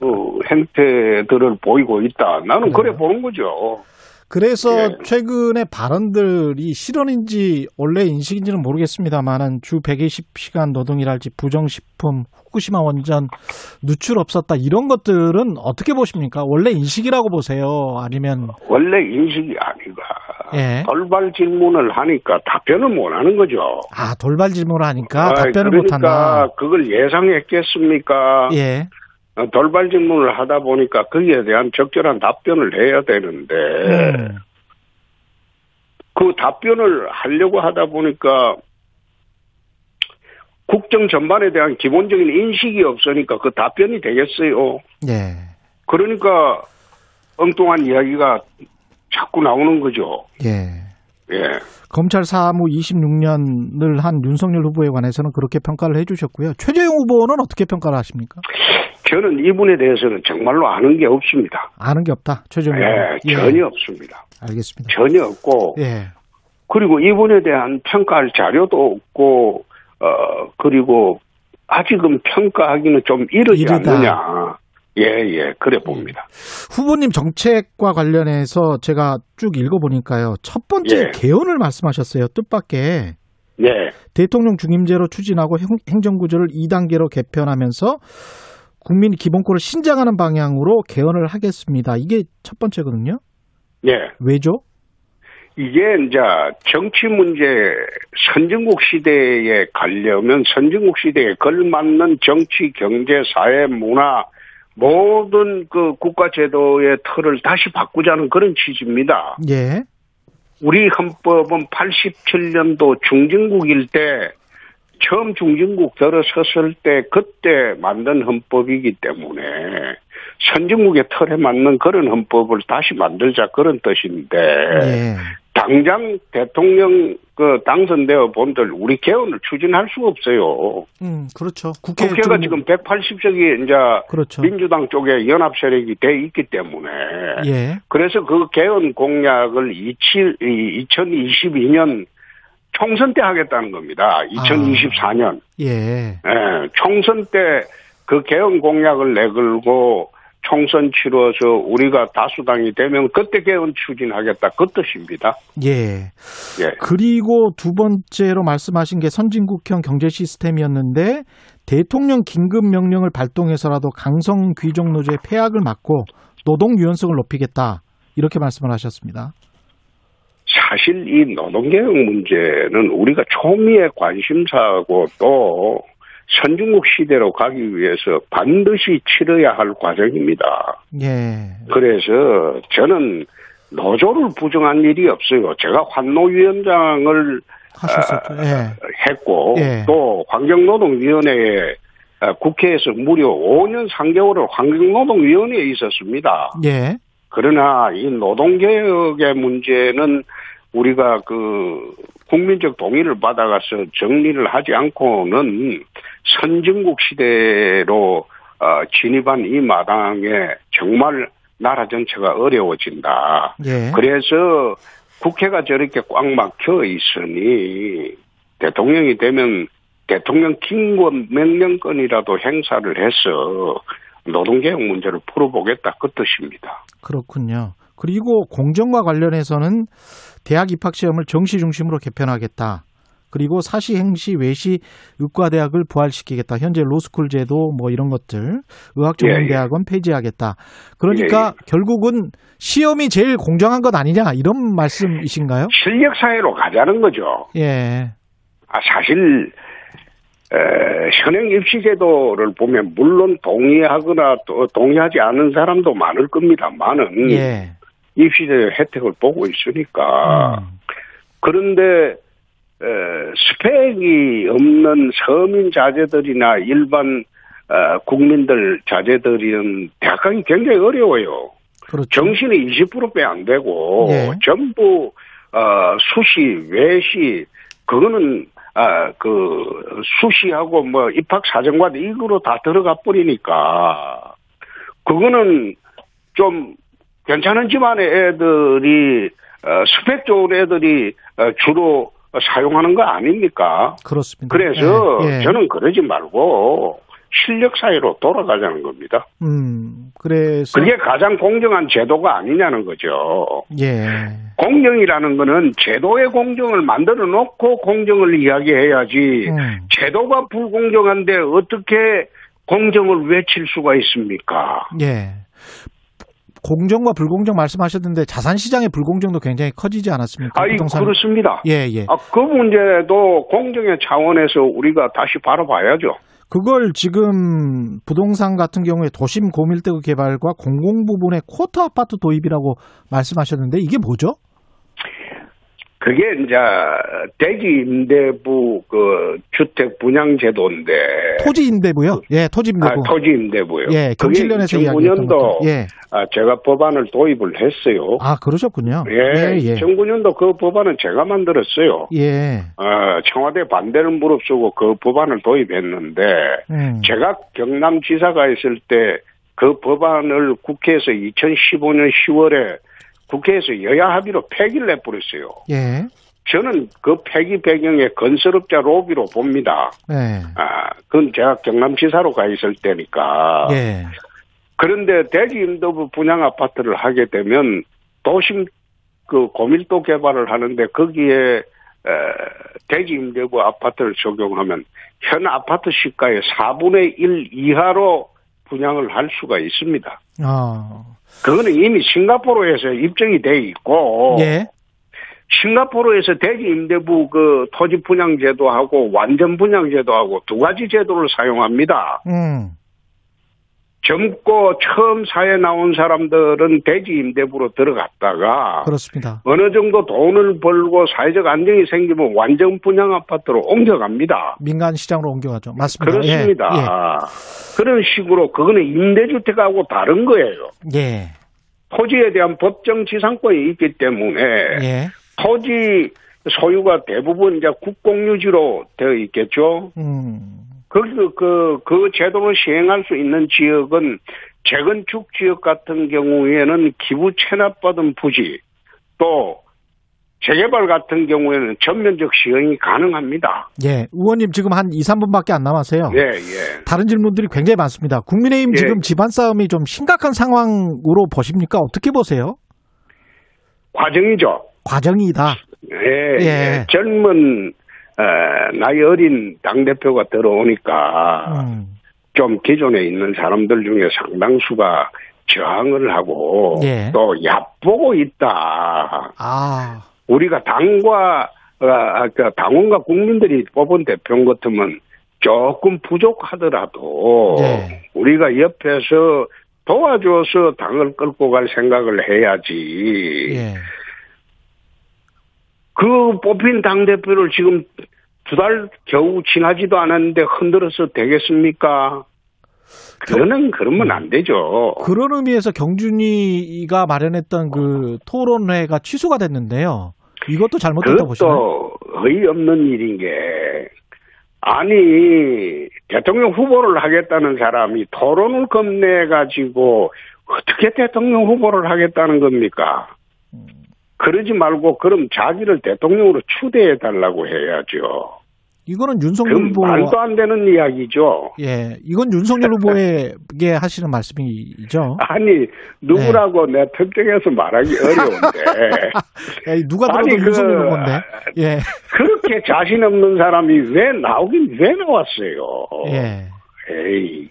그 행태들을 보이고 있다. 나는 그래 그래요? 보는 거죠. 그래서 예. 최근에 발언들이 실언인지 원래 인식인지는 모르겠습니다만은 주 120시간 노동이랄지 부정식품, 후쿠시마 원전 누출 없었다 이런 것들은 어떻게 보십니까? 원래 인식이라고 보세요? 아니면 원래 인식이 아니가 예. 돌발 질문을 하니까 답변을 못 하는 거죠. 아 돌발 질문을 하니까 답변을 그러니까 못 한다. 그걸 예상했겠습니까? 예. 어, 돌발 질문을 하다 보니까 거기에 대한 적절한 답변을 해야 되는데 음. 그 답변을 하려고 하다 보니까 국정 전반에 대한 기본적인 인식이 없으니까 그 답변이 되겠어요. 예. 그러니까 엉뚱한 이야기가 자꾸 나오는 거죠. 예. 예. 검찰 사무 26년을 한 윤석열 후보에 관해서는 그렇게 평가를 해주셨고요. 최재형 후보는 어떻게 평가를 하십니까? 저는 이분에 대해서는 정말로 아는 게 없습니다. 아는 게 없다. 최재형 후보. 예, 전혀 없습니다. 알겠습니다. 전혀 없고 예. 그리고 이분에 대한 평가할 자료도 없고 어 그리고 아직은 평가하기는 좀 이르지 이르다. 않느냐. 예, 예, 그래 봅니다. 후보님 정책과 관련해서 제가 쭉 읽어보니까요. 첫 번째 예. 개헌을 말씀하셨어요. 뜻밖의 예, 대통령 중임제로 추진하고 행- 행정구조를 2단계로 개편하면서 국민 기본권을 신장하는 방향으로 개헌을 하겠습니다. 이게 첫 번째거든요. 예. 왜죠? 이게 이제 정치 문제 선진국 시대에 가려면 선진국 시대에 걸맞는 정치, 경제, 사회, 문화 모든 그 국가 제도의 틀을 다시 바꾸자는 그런 취지입니다. 예. 우리 헌법은 87년도 중진국일 때 처음 중진국 들어섰을 때 그때 만든 헌법이기 때문에 선진국의 틀에 맞는 그런 헌법을 다시 만들자 그런 뜻인데 예. 당장 대통령 그 당선되어 본들 우리 개헌을 추진할 수가 없어요. 음, 그렇죠. 국회 국회가 지금 180석이 이제 그렇죠. 민주당 쪽에 연합 세력이 돼 있기 때문에 예. 그래서 그 개헌 공약을 2022년 총선 때 하겠다는 겁니다. 2024년. 예. 예, 총선 때 그 개헌 공약을 내걸고 총선 치러서 우리가 다수당이 되면 그때 개헌 추진하겠다 그 뜻입니다. 예. 예. 그리고 두 번째로 말씀하신 게 선진국형 경제 시스템이었는데 대통령 긴급 명령을 발동해서라도 강성 귀족 노조의 폐악을 막고 노동 유연성을 높이겠다. 이렇게 말씀을 하셨습니다. 사실 이 노동개혁 문제는 우리가 초미의 관심사고 또 선진국 시대로 가기 위해서 반드시 치러야 할 과정입니다. 예. 그래서 저는 노조를 부정한 일이 없어요. 제가 환노위원장을 하셨었죠. 아, 예. 했고 예. 또 환경노동위원회에 아, 국회에서 무려 5년 3개월을 환경노동위원회에 있었습니다. 예. 그러나 이 노동개혁의 문제는 우리가 그 국민적 동의를 받아가서 정리를 하지 않고는 선진국 시대로 어, 진입한 이 마당에 정말 나라 전체가 어려워진다. 예. 그래서 국회가 저렇게 꽉 막혀 있으니 대통령이 되면 대통령 긴급 명령권이라도 행사를 해서 노동개혁 문제를 풀어보겠다 그 뜻입니다. 그렇군요. 그리고 공정과 관련해서는 대학 입학 시험을 정시 중심으로 개편하겠다. 그리고 사시, 행시, 외시, 의과대학을 부활시키겠다. 현재 로스쿨 제도 뭐 이런 것들, 의학전문대학원 폐지하겠다. 그러니까 결국은 시험이 제일 공정한 것 아니냐 이런 말씀이신가요? 실력 사회로 가자는 거죠. 예, 아, 사실 에, 현행 입시 제도를 보면 물론 동의하거나 또 동의하지 않은 사람도 많을 겁니다만은 예, 입시 제도 혜택을 보고 있으니까 음, 그런데 에, 스펙이 없는 서민 자제들이나 일반 어, 국민들 자제들은 대학 가기 굉장히 어려워요. 그렇죠. 정시는 20%배 안 되고 예. 전부 어, 수시, 외시 그거는 아, 그 수시하고 뭐 입학 사정관 이거로 다 들어가 버리니까 그거는 좀 괜찮은 집안의 애들이 어, 스펙 좋은 애들이 어, 주로 사용하는 거 아닙니까? 그렇습니다. 그래서 예, 예. 저는 그러지 말고 실력 사회로 돌아가자는 겁니다. 음, 그래서 그게 가장 공정한 제도가 아니냐는 거죠. 예, 공정이라는 거는 제도의 공정을 만들어 놓고 공정을 이야기해야지 음, 제도가 불공정한데 어떻게 공정을 외칠 수가 있습니까? 예. 공정과 불공정 말씀하셨는데 자산 시장의 불공정도 굉장히 커지지 않았습니까? 아이 부동산- 그렇습니다. 예, 예. 아, 그 문제도 공정의 차원에서 우리가 다시 바라봐야죠. 그걸 지금 부동산 같은 경우에 도심 고밀대구 개발과 공공 부분의 쿼터 아파트 도입이라고 말씀하셨는데 이게 뭐죠? 그게 이제 대지 임대부 그 주택 분양 제도인데 토지 임대부요? 예, 토지 아, 임대부. 토지 임대부요. 예, 경실련에서 이야기했던 2009년도 것도. 예. 아, 제가 법안을 도입을 했어요. 아, 그러셨군요. 예, 예. 2009년도 그 법안은 제가 만들었어요. 예. 어, 청와대 반대를 무릅쓰고 그 법안을 도입했는데 음. 제가 경남지사가 있을 때 그 법안을 국회에서 2015년 10월에 국회에서 여야 합의로 폐기를 해버렸어요. 예. 저는 그 폐기 배경에 건설업자 로비로 봅니다. 예. 아, 그건 제가 경남지사로 가 있을 때니까. 예. 그런데 대지 임대부 분양 아파트를 하게 되면 도심 그 고밀도 개발을 하는데 거기에 에, 대지 임대부 아파트를 적용하면 현 아파트 시가의 4분의 1 이하로 분양을 할 수가 있습니다. 아. 그거는 이미 싱가포르에서 입증이 돼 있고 예. 싱가포르에서 대지 임대부 그 토지 분양 제도하고 완전 분양 제도하고 두 가지 제도를 사용합니다. 음. 젊고 처음 사회 나온 사람들은 대지 임대부로 들어갔다가 그렇습니다. 어느 정도 돈을 벌고 사회적 안정이 생기면 완전 분양 아파트로 옮겨갑니다. 민간 시장으로 옮겨가죠. 맞습니다. 그렇습니다. 그런 식으로 그거는 임대주택하고 다른 거예요. 예. 예. 토지에 대한 법정 지상권이 있기 때문에 예. 토지 소유가 대부분 이제 국공유지로 되어 있겠죠. 음. 그, 그, 그 제도를 시행할 수 있는 지역은 재건축 지역 같은 경우에는 기부 체납받은 부지 또 재개발 같은 경우에는 전면적 시행이 가능합니다. 예. 의원님 지금 한 2, 3분밖에 안 남았어요. 예, 예. 다른 질문들이 굉장히 많습니다. 국민의힘 예. 지금 집안 싸움이 좀 심각한 상황으로 보십니까? 어떻게 보세요? 과정이죠. 과정이다. 예, 예. 예. 젊은, 어, 나이 어린 당대표가 들어오니까 음. 좀 기존에 있는 사람들 중에 상당수가 저항을 하고 예. 또 얕보고 있다. 아. 우리가 당과 어, 아, 그 당원과 국민들이 뽑은 대표 같으면 조금 부족하더라도 예. 우리가 옆에서 도와줘서 당을 끌고 갈 생각을 해야지. 예. 그 뽑힌 당 대표를 지금 두 달 겨우 지나지도 않았는데 흔들어서 되겠습니까? 그거는 그러면 안 되죠. 그런 의미에서 경준이가 마련했던 그 토론회가 취소가 됐는데요. 이것도 잘못됐다고 보시나요? 어이없는 일인 게 아니 대통령 후보를 하겠다는 사람이 토론을 겁내 가지고 어떻게 대통령 후보를 하겠다는 겁니까? 그러지 말고 그럼 자기를 대통령으로 추대해 달라고 해야죠. 이거는 그 윤석열 후보 말도 안 되는 이야기죠. 예, 이건 윤석열 후보에게 하시는 말씀이죠. 아니 누구라고 내 특정해서 말하기 어려운데 예, 누가 들어도 아니, 그- 윤석열 후보인데. 예, 그렇게 자신 없는 사람이 왜 나오긴 왜 나왔어요? 예, 에이,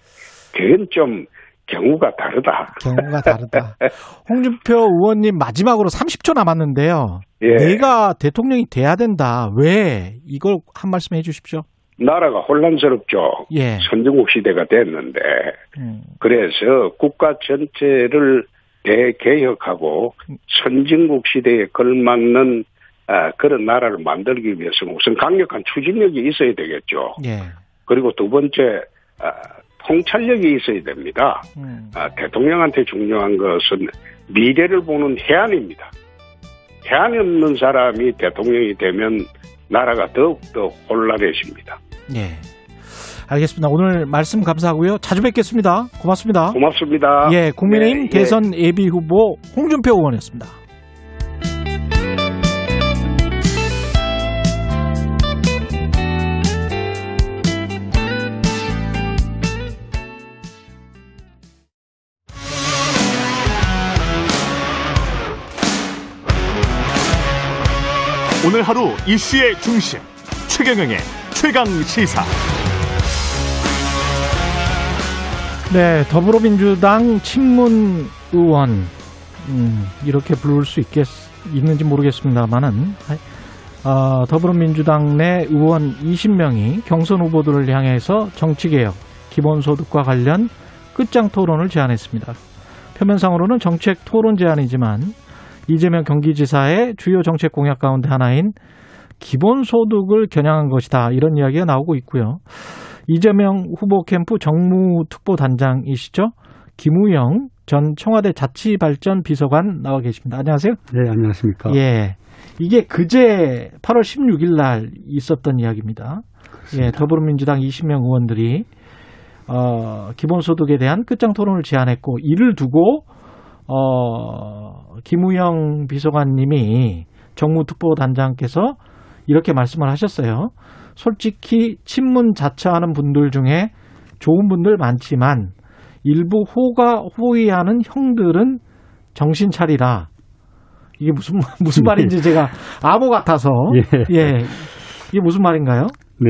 그건 좀 경우가 다르다. 경우가 다르다. 홍준표 의원님 마지막으로 30초 남았는데요. 예. 내가 대통령이 돼야 된다. 왜? 이걸 한 말씀 해주십시오. 나라가 혼란스럽죠. 예. 선진국 시대가 됐는데 음, 그래서 국가 전체를 대개혁하고 선진국 시대에 걸맞는 아, 그런 나라를 만들기 위해서는 우선 강력한 추진력이 있어야 되겠죠. 예. 그리고 두 번째 아, 통찰력이 있어야 됩니다. 음, 아, 대통령한테 중요한 것은 미래를 보는 해안입니다. 해안이 없는 사람이 대통령이 되면 나라가 더욱더 혼란해집니다. 예. 알겠습니다. 오늘 말씀 감사하고요. 자주 뵙겠습니다. 고맙습니다. 고맙습니다. 예, 국민의힘 네, 예. 대선 예비 후보 홍준표 의원이었습니다. 오늘 하루 이슈의 중심 최경영의 최강 시사. 네, 더불어민주당 친문 의원 음, 이렇게 부를 수 있겠 있는지 모르겠습니다만은 어, 더불어민주당 내 의원 20명이 경선 후보들을 향해서 정치개혁, 기본소득과 관련 끝장 토론을 제안했습니다. 표면상으로는 정책 토론 제안이지만 이재명 경기지사의 주요 정책 공약 가운데 하나인 기본소득을 겨냥한 것이다. 이런 이야기가 나오고 있고요. 이재명 후보 캠프 정무특보단장이시죠. 김우영 전 청와대 자치발전 비서관 나와 계십니다. 안녕하세요. 네, 안녕하십니까. 예. 이게 그제 8월 16일 날 있었던 이야기입니다. 예, 더불어민주당 20명 의원들이 어, 기본소득에 대한 끝장 토론을 제안했고 이를 두고 어, 김우영 비서관님이 정무특보단장께서 이렇게 말씀을 하셨어요. 솔직히 친문 자처하는 분들 중에 좋은 분들 많지만 일부 호가 호위하는 형들은 정신 차리라. 이게 무슨 무슨 말인지 제가 암호 같아서 예. 예. 이게 무슨 말인가요? 네.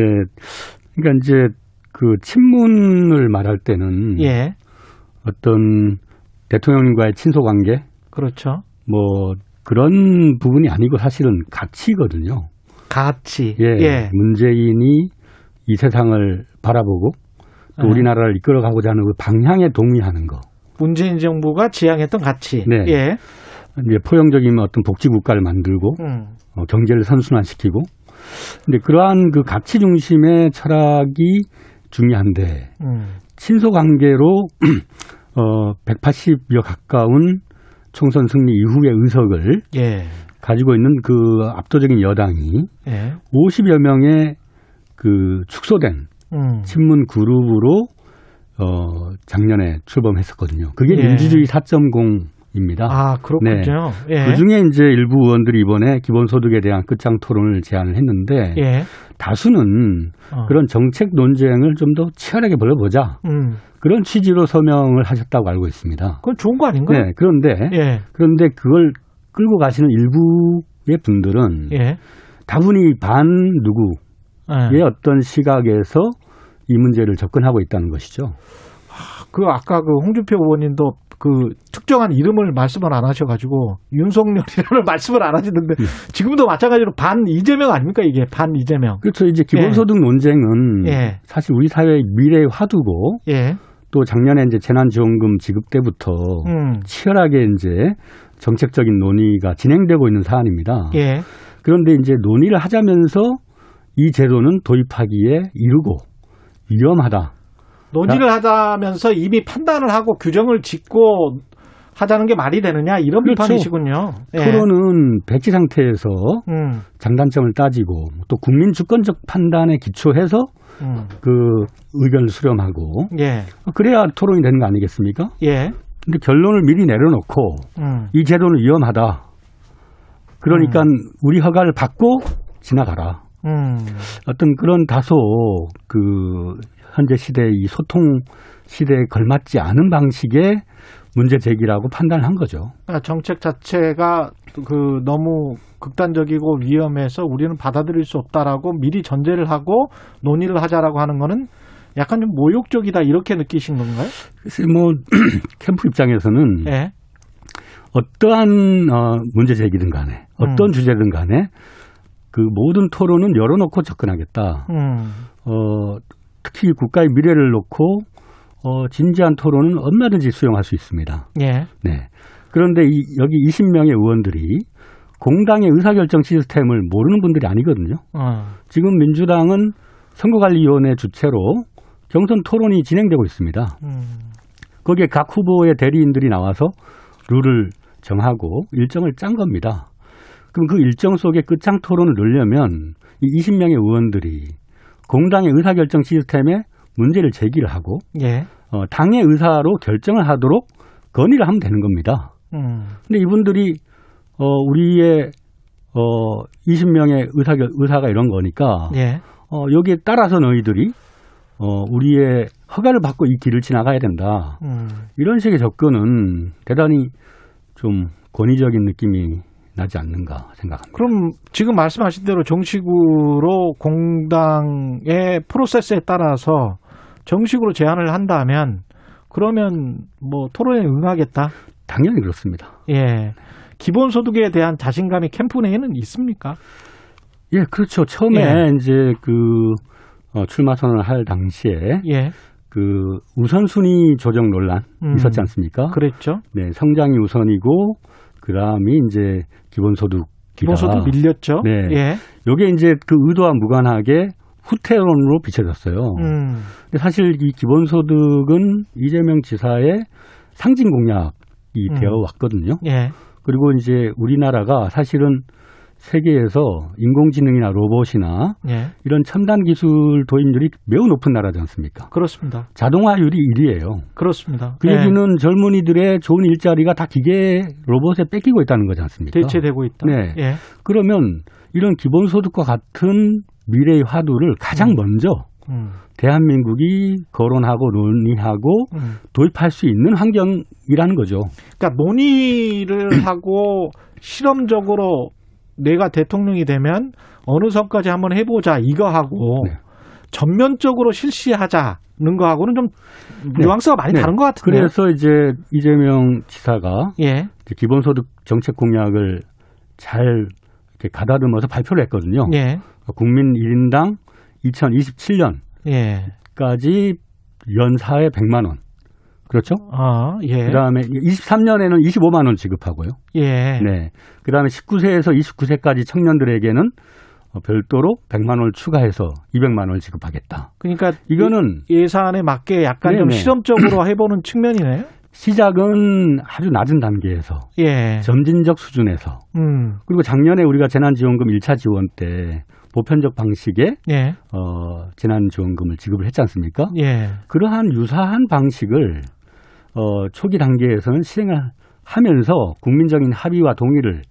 그러니까 이제 그 친문을 말할 때는 예. 어떤 대통령님과의 친소 관계 그렇죠. 뭐 그런 부분이 아니고 사실은 가치거든요. 같이. 예. 예. 문재인이 이 세상을 바라보고 또 예. 우리나라를 이끌어가고자 하는 그 방향에 동의하는 거. 문재인 정부가 지향했던 가치. 네. 예. 이제 포용적인 어떤 복지 국가를 만들고 음. 어, 경제를 선순환시키고 근데 그러한 그 가치 중심의 철학이 중요한데 음. 친소 관계로 어 180여 가까운 총선 승리 이후의 의석을 예. 가지고 있는 그 압도적인 여당이 예. 50여 명의 그 축소된 음. 친문 그룹으로 어 작년에 출범했었거든요. 그게 예. 민주주의 4.0 입니다. 아, 그렇군요. 예. 그 중에 이제 일부 의원들이 이번에 기본소득에 대한 끝장 토론을 제안을 했는데 예. 다수는 어. 그런 정책 논쟁을 좀 더 치열하게 벌여보자 음. 그런 취지로 서명을 하셨다고 알고 있습니다. 그건 좋은 거 아닌가요? 네, 그런데 예. 그런데 그걸 끌고 가시는 일부의 분들은 예. 다분히 반 누구의 예. 어떤 시각에서 이 문제를 접근하고 있다는 것이죠. 그 아까 그 홍준표 의원님도 그 특정한 이름을 말씀을 안 하셔가지고 윤석열이라는 말씀을 안 하시는데 지금도 마찬가지로 반 이재명 아닙니까 이게 반 이재명. 그렇죠. 이제 기본소득 논쟁은 예. 사실 우리 사회의 미래의 화두고 예. 또 작년에 이제 재난지원금 지급 때부터 음. 치열하게 이제 정책적인 논의가 진행되고 있는 사안입니다. 예. 그런데 이제 논의를 하자면서 이 제도는 도입하기에 이르고 위험하다. 논의를 하자면서 이미 판단을 하고 규정을 짓고 하자는 게 말이 되느냐 이런 그렇죠. 비판이시군요. 예. 토론은 백지 상태에서 음. 장단점을 따지고 또 국민 주권적 판단에 기초해서 음. 그 의견을 수렴하고 예. 그래야 토론이 되는 거 아니겠습니까? 예. 근데 결론을 미리 내려놓고 음. 이 제도는 위험하다. 그러니까 우리 허가를 받고 지나가라. 음. 어떤 그런 다소 그 현재 시대의 이 소통 시대에 걸맞지 않은 방식의 문제 제기라고 판단한 거죠. 그러니까 정책 자체가 그 너무 극단적이고 위험해서 우리는 받아들일 수 없다라고 미리 전제를 하고 논의를 하자라고 하는 거는 약간 좀 모욕적이다 이렇게 느끼신 건가요? 글쎄 뭐 캠프 입장에서는 예. 어떠한 어, 문제 제기든 간에 어떤 음. 주제든 간에 그 모든 토론은 열어놓고 접근하겠다. 음. 어, 특히 국가의 미래를 놓고 어, 진지한 토론은 얼마든지 수용할 수 있습니다. 예. 네. 그런데 이, 여기 20명의 의원들이 공당의 의사결정 시스템을 모르는 분들이 아니거든요. 어. 지금 민주당은 선거관리위원회 주최로 경선 토론이 진행되고 있습니다. 음. 거기에 각 후보의 대리인들이 나와서 룰을 정하고 일정을 짠 겁니다. 그럼 그 일정 속에 끝장 토론을 넣으려면 이 20명의 의원들이 공당의 의사결정 시스템에 문제를 제기를 하고 예. 어, 당의 의사로 결정을 하도록 건의를 하면 되는 겁니다. 음. 근데 이분들이 어, 우리의 어, 20명의 의사 의사가 이런 거니까 예. 어, 여기에 따라서 너희들이 어, 우리의 허가를 받고 이 길을 지나가야 된다. 음. 이런 식의 접근은 대단히 좀 권위적인 느낌이 나지 않는가 생각합니다. 그럼 지금 말씀하신 대로 정식으로 공당의 프로세스에 따라서 정식으로 제안을 한다면 그러면 뭐 토론에 응하겠다. 당연히 그렇습니다. 예. 기본소득에 대한 자신감이 캠프 내에는 있습니까? 예, 그렇죠. 처음에 예. 이제 그 어, 출마 선언을 할 당시에 예. 그 우선순위 조정 논란 음. 있었지 않습니까? 그랬죠. 네, 성장이 우선이고 그 다음이 이제 기본소득 기본소득 밀렸죠. 네. 예. 요게 이제 그 의도와 무관하게 후퇴론으로 비춰졌어요. 음. 근데 사실 이 기본소득은 이재명 지사의 상징 공약이 음. 되어 왔거든요. 예. 그리고 이제 우리나라가 사실은 세계에서 인공지능이나 로봇이나 예. 이런 첨단 기술 도입률이 매우 높은 나라지 않습니까? 그렇습니다. 자동화율이 1위예요. 그렇습니다. 그 예. 얘기는 젊은이들의 좋은 일자리가 다 기계 로봇에 뺏기고 있다는 거지 않습니까? 대체되고 있다. 네. 예. 그러면 이런 기본소득과 같은 미래의 화두를 가장 음. 먼저 음. 대한민국이 거론하고 논의하고 음. 도입할 수 있는 환경이라는 거죠. 그러니까 논의를 하고 실험적으로 내가 대통령이 되면 어느 선까지 한번 해보자 이거 하고 네. 전면적으로 실시하자는 거하고는 좀 네. 뉘앙스가 많이 네. 다른 것 같은데요. 그래서 이제 이재명 지사가 예, 이제 기본소득 정책 공약을 잘 이렇게 가다듬어서 발표를 했거든요. 예, 국민 1인당 2027년까지 예. 연사에 100만 원. 그렇죠? 아, 예, 그다음에 23년에는 25만 원 지급하고요. 예. 네. 그다음에 19세에서 29세까지 청년들에게는 어, 별도로 100만 원을 추가해서 200만 원을 지급하겠다. 그러니까 이거는 예산에 맞게 약간 좀 네네. 실험적으로 해보는 측면이네요. 시작은 아주 낮은 단계에서 예, 점진적 수준에서 음, 그리고 작년에 우리가 재난지원금 1차 지원 때 보편적 방식의 예, 어, 재난지원금을 지급을 했지 않습니까? 예, 그러한 유사한 방식을 어, 초기 단계에서는 실행을 하면서 국민적인 합의와 동의를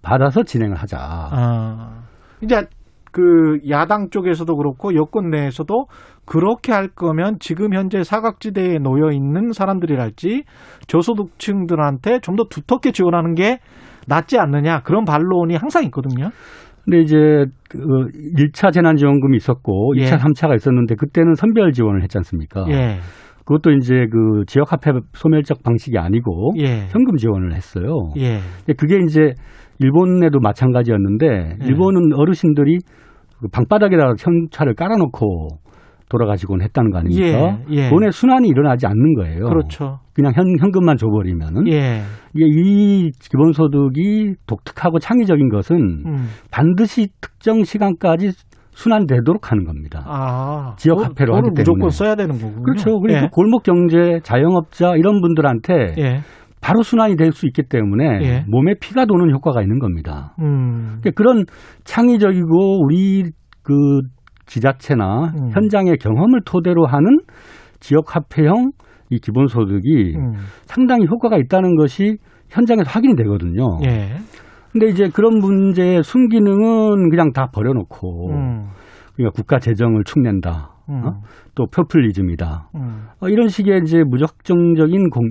받아서 진행을 하자. 아, 이제 그 야당 쪽에서도 그렇고 여권 내에서도 그렇게 할 거면 지금 현재 사각지대에 놓여 있는 사람들이랄지 저소득층들한테 좀 더 두텁게 지원하는 게 낫지 않느냐 그런 반론이 항상 있거든요. 근데 이제 그 1차 재난지원금이 있었고 예. 2차, 3차가 있었는데 그때는 선별 지원을 했지 않습니까? 예, 그것도 이제 그 지역 화폐 소멸적 방식이 아니고 예, 현금 지원을 했어요. 예, 근데 그게 이제 일본에도 마찬가지였는데 예. 일본은 어르신들이 그 방바닥에다가 현찰을 깔아놓고 돌아가시곤 했다는 거 아닙니까? 예, 예. 돈의 순환이 일어나지 않는 거예요. 그렇죠. 그냥 현, 현금만 줘버리면은 예, 이게 이 기본소득이 독특하고 창의적인 것은 음, 반드시 특정 시간까지 순환되도록 하는 겁니다. 아, 지역 돈- 화폐로 하기 무조건 때문에. 써야 되는 거군요. 그렇죠. 그리고 예, 골목 경제, 자영업자 이런 분들한테 예, 바로 순환이 될 수 있기 때문에 예. 몸에 피가 도는 효과가 있는 겁니다. 음, 그러니까 그런 창의적이고 우리 그 지자체나 음. 현장의 경험을 토대로 하는 지역 화폐형 이 기본소득이 음, 상당히 효과가 있다는 것이 현장에서 확인이 되거든요. 예, 근데 이제 그런 문제의 순기능은 그냥 다 버려놓고 음, 그러니까 국가 재정을 축낸다. 음, 어? 또 포퓰리즘이다. 음, 어, 이런 식의 이제 무적정적인 공,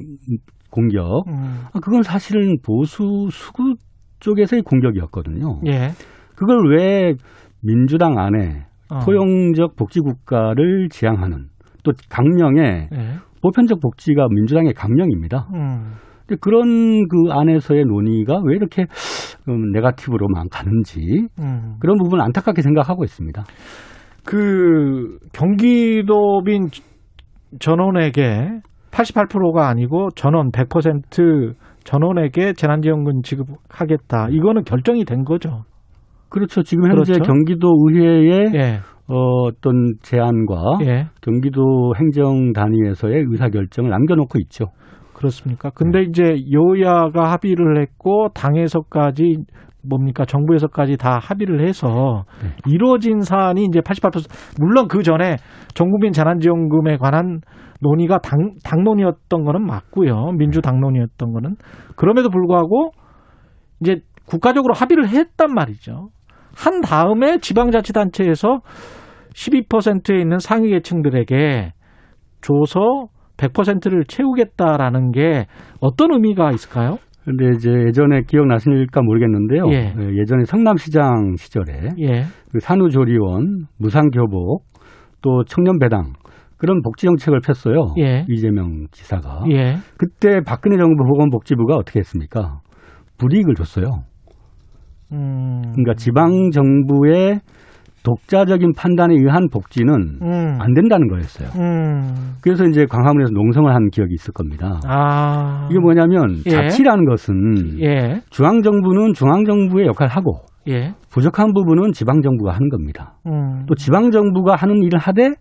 공격. 음, 아, 그건 사실은 보수 수구 쪽에서의 공격이었거든요. 예, 그걸 왜 민주당 안에 어, 포용적 복지 국가를 지향하는 또 강령의 예, 보편적 복지가 민주당의 강령입니다. 음. 근데 그런 그 안에서의 논의가 왜 이렇게 음, 네가티브로만 가는지 음. 그런 부분 을 안타깝게 생각하고 있습니다. 그 경기도민 전원에게 88%가 아니고 전원 100% 전원에게 재난지원금 지급하겠다. 이거는 결정이 된 거죠. 그렇죠. 지금 현재 그렇죠. 경기도 의회의 예, 어, 어떤 제안과 예, 경기도 행정 단위에서의 의사 결정을 남겨놓고 있죠. 그렇습니까? 근데 이제 여야가 합의를 했고 당에서까지 뭡니까? 정부에서까지 다 합의를 해서 네. 이루어진 사안이 이제 88% 물론 그 전에 전국민 재난지원금에 관한 논의가 당, 당론이었던 거는 맞고요. 민주 당론이었던 거는. 그럼에도 불구하고 이제 국가적으로 합의를 했단 말이죠. 한 다음에 지방자치단체에서 12%에 있는 상위 계층들에게 줘서 100%를 채우겠다라는 게 어떤 의미가 있을까요? 근데 이제 예전에 기억나실까 모르겠는데요. 예. 예, 예전에 성남시장 시절에 예, 그 산후조리원, 무상교복, 또 청년배당 그런 복지 정책을 폈어요. 예. 이재명 지사가. 예, 그때 박근혜 정부 보건복지부가 어떻게 했습니까? 불이익을 줬어요. 음, 그러니까 지방 정부의 독자적인 판단에 의한 복지는 음. 안 된다는 거였어요. 음. 그래서 이제 광화문에서 농성을 한 기억이 있을 겁니다. 아. 이게 뭐냐면 예. 자치라는 것은 예. 중앙 정부는 중앙 정부의 역할을 하고 예. 부족한 부분은 지방 정부가 하는 겁니다. 음. 또 지방 정부가 하는 일을 하되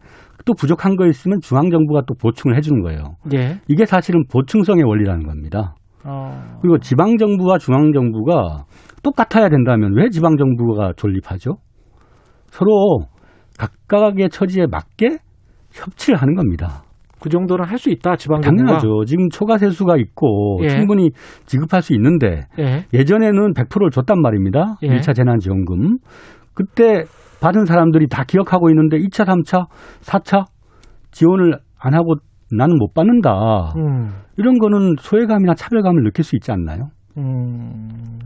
또 부족한 거 있으면 중앙 정부가 또 보충을 해주는 거예요. 예. 이게 사실은 보충성의 원리라는 겁니다. 어. 그리고 지방 정부와 중앙 정부가 똑같아야 된다면 왜 지방 정부가 존립하죠? 서로 각각의 처지에 맞게 협치를 하는 겁니다. 그 정도는 할 수 있다. 지방 정부가. 당연하죠. 지금 초과 세수가 있고 예. 충분히 지급할 수 있는데 예. 예전에는 100%를 줬단 말입니다. 예. 1차 재난지원금. 그때 받은 사람들이 다 기억하고 있는데 2차, 3차, 4차 지원을 안 하고 나는 못 받는다. 음. 이런 거는 소외감이나 차별감을 느낄 수 있지 않나요? 음.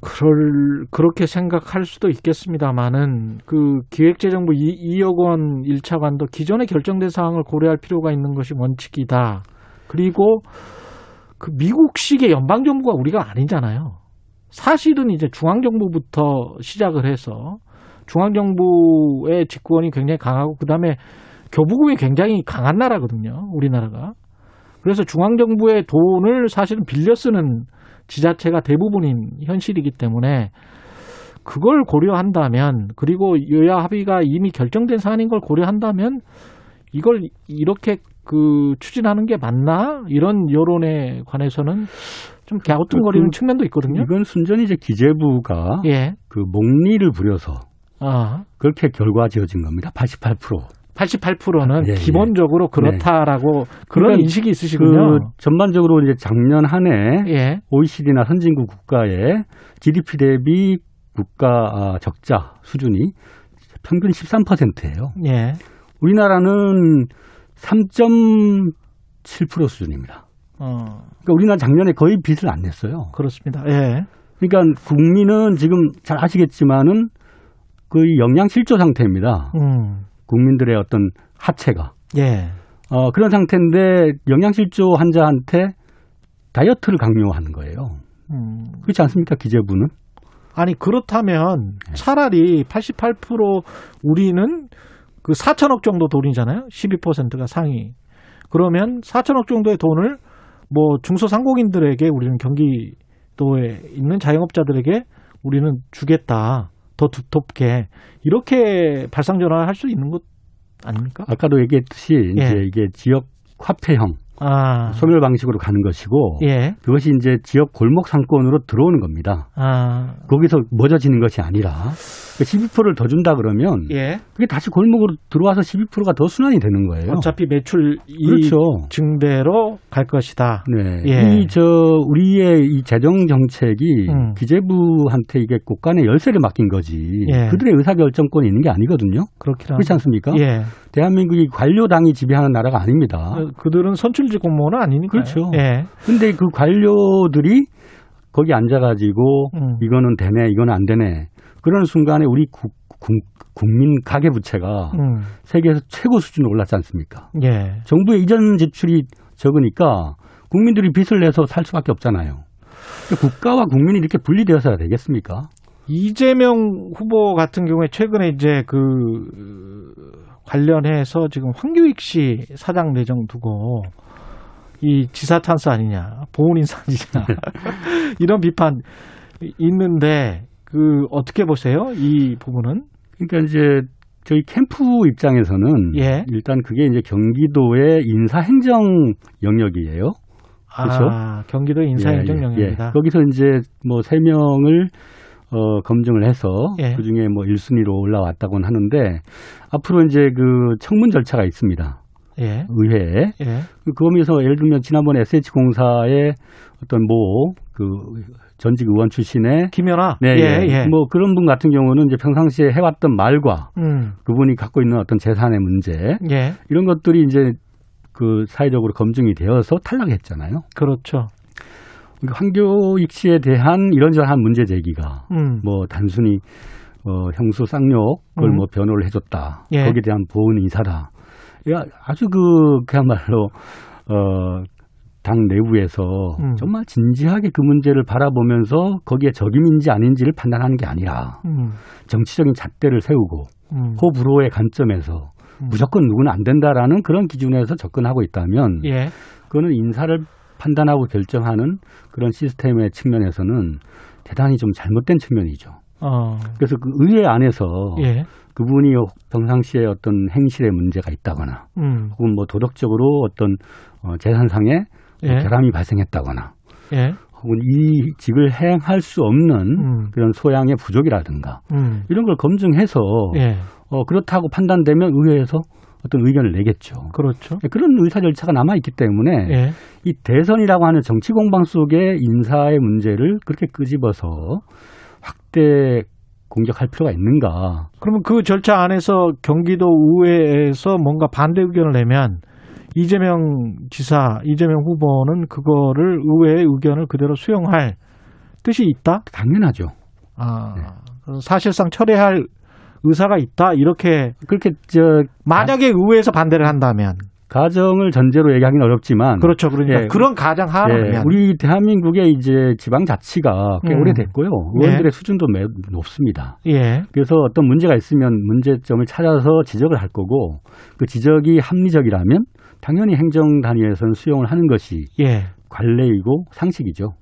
그럴 그렇게 생각할 수도 있겠습니다만은 그 기획재정부 2, 2억 원 1차 관도 기존에 결정된 사항을 고려할 필요가 있는 것이 원칙이다. 그리고 그 미국식의 연방 정부가 우리가 아니잖아요. 사실은 이제 중앙 정부부터 시작을 해서 중앙 정부의 집권이 굉장히 강하고 그다음에 교부금이 굉장히 강한 나라거든요. 우리나라가. 그래서 중앙 정부의 돈을 사실은 빌려 쓰는 지자체가 대부분인 현실이기 때문에 그걸 고려한다면 그리고 여야 합의가 이미 결정된 사안인 걸 고려한다면 이걸 이렇게 그 추진하는 게 맞나 이런 여론에 관해서는 좀 갸우뚱거리는 그- 측면도 있거든요. 이건 순전히 이제 기재부가 예. 그 목리를 부려서 아, 그렇게 결과 지어진 겁니다. 88%. 88%는 예, 예. 기본적으로 그렇다라고 그런 그러니까 인식이 그 있으시군요. 전반적으로 이제 작년 한해 예. OECD나 선진국 국가의 GDP 대비 국가 아, 적자 수준이 평균 13%예요. 예. 우리나라는 3.7% 수준입니다. 어, 그러니까 우리나라 작년에 거의 빚을 안 냈어요. 그렇습니다. 예. 그러니까 국민은 지금 잘 아시겠지만은 거의 영양 실조 상태입니다. 음. 국민들의 어떤 하체가. 예. 어, 그런 상태인데 영양실조 환자한테 다이어트를 강요하는 거예요. 음. 그렇지 않습니까? 기재부는? 아니 그렇다면 네. 차라리 88% 우리는 그 4천억 정도 돈이잖아요. 12%가 상위. 그러면 4천억 정도의 돈을 뭐 중소상공인들에게 우리는 경기도에 있는 자영업자들에게 우리는 주겠다. 더 두텁게 이렇게 발상전환을 할수 있는 것 아닙니까? 아까도 얘기했듯이 예. 이제 이게 지역 화폐형 아, 소멸 방식으로 가는 것이고 예, 그것이 이제 지역 골목 상권으로 들어오는 겁니다. 아, 거기서 멎어지는 것이 아니라 12%를 더 준다 그러면 예. 그게 다시 골목으로 들어와서 12%가 더 순환이 되는 거예요. 어차피 매출 이 그렇죠. 증대로 갈 것이다. 네. 예. 이저 우리의 이 재정 정책이 음. 기재부한테 이게 국간의 열쇠를 맡긴 거지. 예. 그들의 의사 결정권이 있는 게 아니거든요. 그렇긴 그렇지 않습니까? 예. 대한민국이 관료당이 지배하는 나라가 아닙니다. 어, 그들은 선출직 공무원은 아니니까. 그렇죠. 예. 근데 그 관료들이 거기 앉아가지고 음. 이거는 되네, 이거는 안 되네. 그러는 순간에 우리 국, 국- 국민 가계 부채가 음. 세계에서 최고 수준으로 올랐지 않습니까? 예. 정부의 이전 지출이 적으니까 국민들이 빚을 내서 살 수밖에 없잖아요. 그러니까 국가와 국민이 이렇게 분리되어서야 되겠습니까? 이재명 후보 같은 경우에 최근에 이제 그 관련해서 지금 황교익 씨 사장 내정 두고 이 지사 찬스 아니냐, 보훈 인사지냐 이런 비판 있는데 그 어떻게 보세요? 이 부분은? 그러니까 이제 저희 캠프 입장에서는 예. 일단 그게 이제 경기도의 인사행정 영역이에요. 그렇죠? 아, 경기도 인사행정 예, 예, 영역이다. 예. 거기서 이제 뭐 세 명을 어, 검증을 해서 예. 그 중에 뭐 1순위로 올라왔다고는 하는데 앞으로 이제 그 청문 절차가 있습니다. 예. 의회에. 예. 그 거기서 예를 들면 지난번에 SH공사의 어떤 뭐그 전직 의원 출신의 김연아. 네, 예, 예. 뭐 그런 분 같은 경우는 이제 평상시에 해왔던 말과 음. 그분이 갖고 있는 어떤 재산의 문제 예. 이런 것들이 이제 그 사회적으로 검증이 되어서 탈락했잖아요. 그렇죠. 그러니까 황교익 씨에 대한 이런저런 문제 제기가 음. 뭐 단순히 어, 형수 쌍욕을 음. 뭐 변호를 해줬다. 예. 거기에 대한 보은 인사다. 야, 아주 그 그야말로 어 당 내부에서 음. 정말 진지하게 그 문제를 바라보면서 거기에 적임인지 아닌지를 판단하는 게 아니라 음. 정치적인 잣대를 세우고 음. 호불호의 관점에서 음. 무조건 누구는 안 된다라는 그런 기준에서 접근하고 있다면 예. 그거는 인사를 판단하고 결정하는 그런 시스템의 측면에서는 대단히 좀 잘못된 측면이죠. 어. 그래서 그 의회 안에서 예. 그분이 평상시에 어떤 행실에 문제가 있다거나 음. 혹은 뭐 도덕적으로 어떤 어, 재산상의 뭐 예. 결함이 발생했다거나 예. 혹은 이 직을 행할 수 없는 음. 그런 소양의 부족이라든가 음. 이런 걸 검증해서 예. 어, 그렇다고 판단되면 의회에서 어떤 의견을 내겠죠. 그렇죠. 그런 의사 절차가 남아 있기 때문에 예. 이 대선이라고 하는 정치 공방 속에 인사의 문제를 그렇게 끄집어서 확대 공격할 필요가 있는가? 그러면 그 절차 안에서 경기도 의회에서 뭔가 반대 의견을 내면 이재명 지사, 이재명 후보는 그거를 의회의 의견을 그대로 수용할 뜻이 있다? 당연하죠. 아, 네. 사실상 철회할 의사가 있다 이렇게 그렇게 저 만약에 의회에서 반대를 한다면 가정을 전제로 얘기하기는 어렵지만 그렇죠 그러니까 예, 그런 가정 하나면 예, 우리 대한민국의 이제 지방 자치가 꽤 음. 오래됐고요. 의원들의 수준도 매우 높습니다. 예 그래서 어떤 문제가 있으면 문제점을 찾아서 지적을 할 거고 그 지적이 합리적이라면 당연히 행정 단위에서는 수용을 하는 것이 예. 관례이고 상식이죠.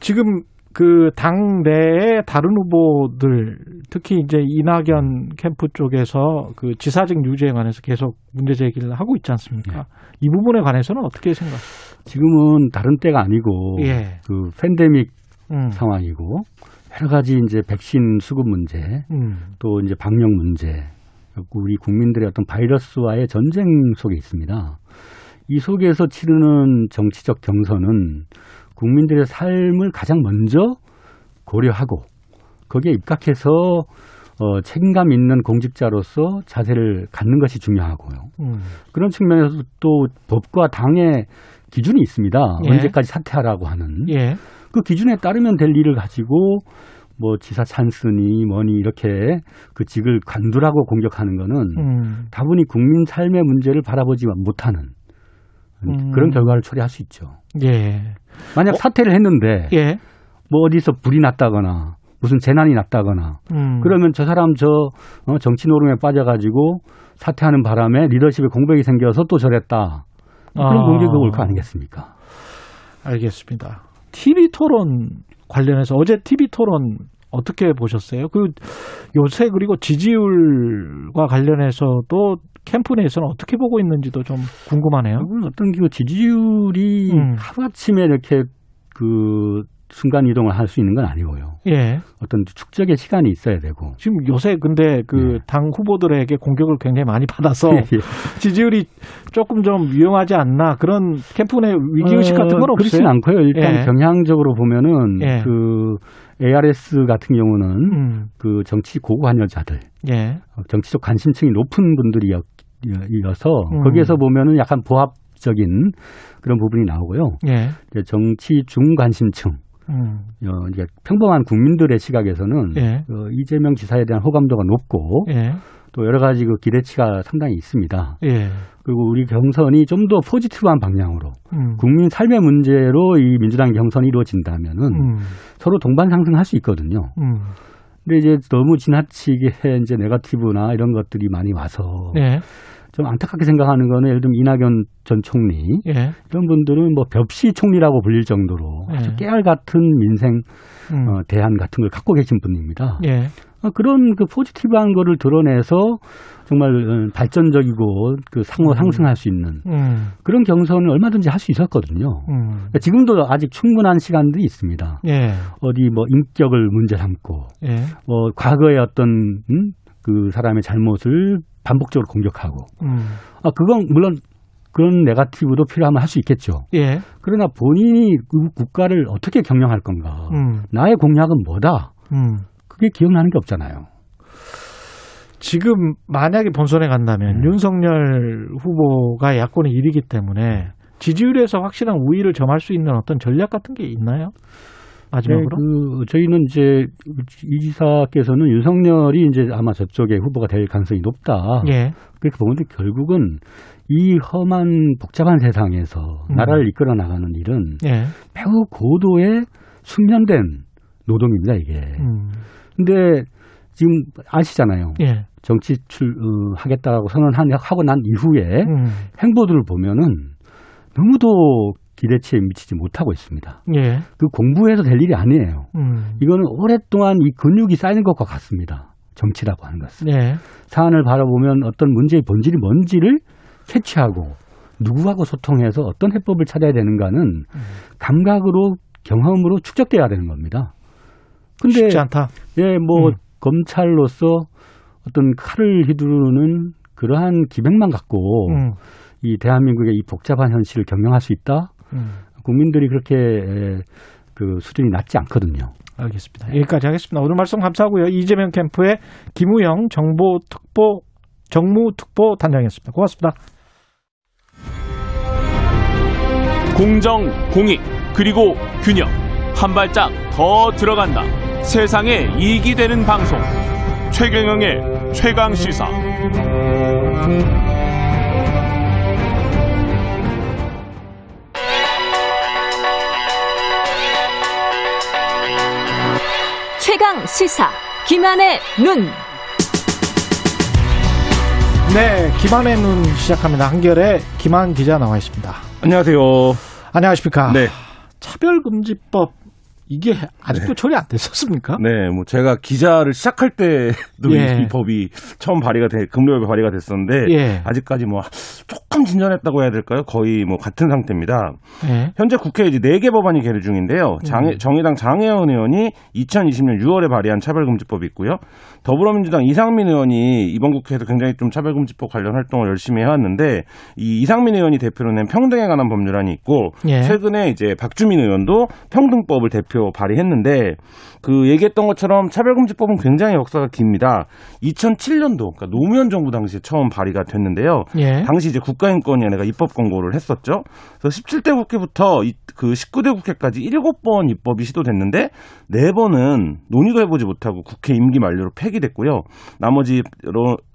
지금 그 당내의 다른 후보들 특히 이제 이낙연 캠프 쪽에서 그 지사직 유죄에 관해서 계속 문제 제기를 하고 있지 않습니까? 이 부분에 관해서는 어떻게 생각하세요? 지금은 다른 때가 아니고 예. 그 팬데믹 음, 상황이고 여러 가지 이제 백신 수급 문제 음, 또 이제 방역 문제 우리 국민들의 어떤 바이러스와의 전쟁 속에 있습니다. 이 속에서 치르는 정치적 경선은 국민들의 삶을 가장 먼저 고려하고 거기에 입각해서 어, 책임감 있는 공직자로서 자세를 갖는 것이 중요하고요. 음, 그런 측면에서 또 법과 당의 기준이 있습니다. 예. 언제까지 사퇴하라고 하는 예, 그 기준에 따르면 될 일을 가지고 뭐 지사 찬스니 뭐니 이렇게 그 직을 관두라고 공격하는 거는 음, 다분히 국민 삶의 문제를 바라보지 못하는 음. 그런 결과를 초래할 수 있죠. 예, 만약 사퇴를 했는데 예, 뭐 어디서 불이 났다거나 무슨 재난이 났다거나 음, 그러면 저 사람 저 어, 정치 노름에 빠져가지고 사퇴하는 바람에 리더십에 공백이 생겨서 또 저랬다. 그런 아. 공격이 올 거 아니겠습니까? 알겠습니다. TV 토론 관련해서 어제 TV 토론 어떻게 보셨어요? 그 요새 그리고 지지율과 관련해서도 캠프 내에서는 어떻게 보고 있는지도 좀 궁금하네요. 어떤 그 지지율이 음. 하루아침에 이렇게 그 순간 이동을 할 수 있는 건 아니고요. 예. 어떤 축적의 시간이 있어야 되고. 지금 요새 근데 그 네. 당 후보들에게 공격을 굉장히 많이 받아서 예. 지지율이 조금 좀 위험하지 않나 그런 캠프 내 위기 의식 같은 건 어, 그렇진 없어요? 않고요. 일단 예. 경향적으로 보면은 예. 그 ARS 같은 경우는 음. 그 정치 고구 관여자들, 예. 어, 정치적 관심층이 높은 분들이어서 음. 거기에서 보면은 약간 보합 적인 그런 부분이 나오고요. 예. 정치 중관심층, 음. 어, 이제 평범한 국민들의 시각에서는 예. 어, 이재명 지사에 대한 호감도가 높고 예. 또 여러 가지 그 기대치가 상당히 있습니다. 예. 그리고 우리 경선이 좀 더 포지티브한 방향으로 음. 국민 삶의 문제로 이 민주당 경선이 이루어진다면은 음. 서로 동반 상승할 수 있거든요. 음. 근데 이제 너무 지나치게 이제 네거티브나 이런 것들이 많이 와서 예. 좀 안타깝게 생각하는 거는 예를 들면 이낙연 전 총리 예. 이런 분들은 뭐 벽시 총리라고 불릴 정도로 예. 아주 깨알 같은 민생 음. 어, 대안 같은 걸 갖고 계신 분입니다. 예. 어, 그런 그 포지티브한 거를 드러내서 정말 어, 발전적이고 그 상호 음. 상승할 수 있는 음. 그런 경선을 얼마든지 할 수 있었거든요. 음. 그러니까 지금도 아직 충분한 시간들이 있습니다. 예. 어디 뭐 인격을 문제 삼고 예. 뭐 과거의 어떤 음? 그 사람의 잘못을 반복적으로 공격하고 음. 아 그건 물론 그런 네가티브도 필요하면 할 수 있겠죠. 예. 그러나 본인이 그 국가를 어떻게 경영할 건가? 음. 나의 공약은 뭐다? 음. 그게 기억나는 게 없잖아요. 지금 만약에 본선에 간다면 네. 윤석열 후보가 야권의 1위기 때문에 지지율에서 확실한 우위를 점할 수 있는 어떤 전략 같은 게 있나요? 마지막으로? 네, 그 저희는 이제 이 지사께서는 윤석열이 이제 아마 저쪽에 후보가 될 가능성이 높다. 예. 그렇게 보는데 결국은 이 험한 복잡한 세상에서 음. 나라를 이끌어 나가는 일은 예. 매우 고도의 숙련된 노동입니다, 이게. 음. 근데 지금 아시잖아요. 예. 정치 출 어, 하겠다고 선언하고 난 이후에 음. 행보들을 보면은 너무도 기대치에 미치지 못하고 있습니다. 예. 그 공부해서 될 일이 아니에요. 음. 이거는 오랫동안 이 근육이 쌓이는 것과 같습니다. 정치라고 하는 것은. 예. 사안을 바라보면 어떤 문제의 본질이 뭔지를 캐치하고 누구하고 소통해서 어떤 해법을 찾아야 되는가는 음. 감각으로 경험으로 축적돼야 되는 겁니다. 근데 쉽지 않다. 예, 뭐 음. 검찰로서 어떤 칼을 휘두르는 그러한 기백만 갖고 음. 이 대한민국의 이 복잡한 현실을 경영할 수 있다. 음. 국민들이 그렇게 에, 그 수준이 낮지 않거든요. 알겠습니다. 여기까지 하겠습니다. 오늘 말씀 감사하고요. 이재명 캠프의 김우영 정보특보 정무특보 단장이었습니다. 고맙습니다. 공정, 공익, 그리고 균형. 한 발짝 더 들어간다. 세상에 이익이 되는 방송. 최경영의 최강 시사. 최강 시사 김한의 눈. 네, 김한의 눈 시작합니다. 한결에 김한 기자 나와 있습니다. 안녕하세요. 안녕하십니까? 네. 차별금지법 이게 아직도 처리 안 됐었습니까? 네, 뭐 제가 기자를 시작할 때도 예. 이 법이 처음 발의가 돼 금요일에 발의가 됐었는데 예. 아직까지 뭐 조금 진전했다고 해야 될까요? 거의 뭐 같은 상태입니다. 네. 현재 국회에 이제 4개 법안이 계류 중인데요. 장애, 음. 정의당 장혜원 의원이 2020년 6월에 발의한 차별금지법이 있고요. 더불어민주당 이상민 의원이 이번 국회에서 굉장히 좀 차별금지법 관련 활동을 열심히 해왔는데 이 이상민 의원이 대표로 낸 평등에 관한 법률안이 있고 예. 최근에 이제 박주민 의원도 평등법을 대표 발의했는데 그 얘기했던 것처럼 차별금지법은 굉장히 역사가 깁니다. 2007년도 그러니까 노무현 정부 당시에 처음 발의가 됐는데요. 예. 당시 이제 국가인권위원회가 입법 권고를 했었죠. 그래서 17대 국회부터 이- 그 19대 국회까지 7번 입법이 시도됐는데 4번은 논의도 해보지 못하고 국회 임기 만료로 폐기됐고요. 나머지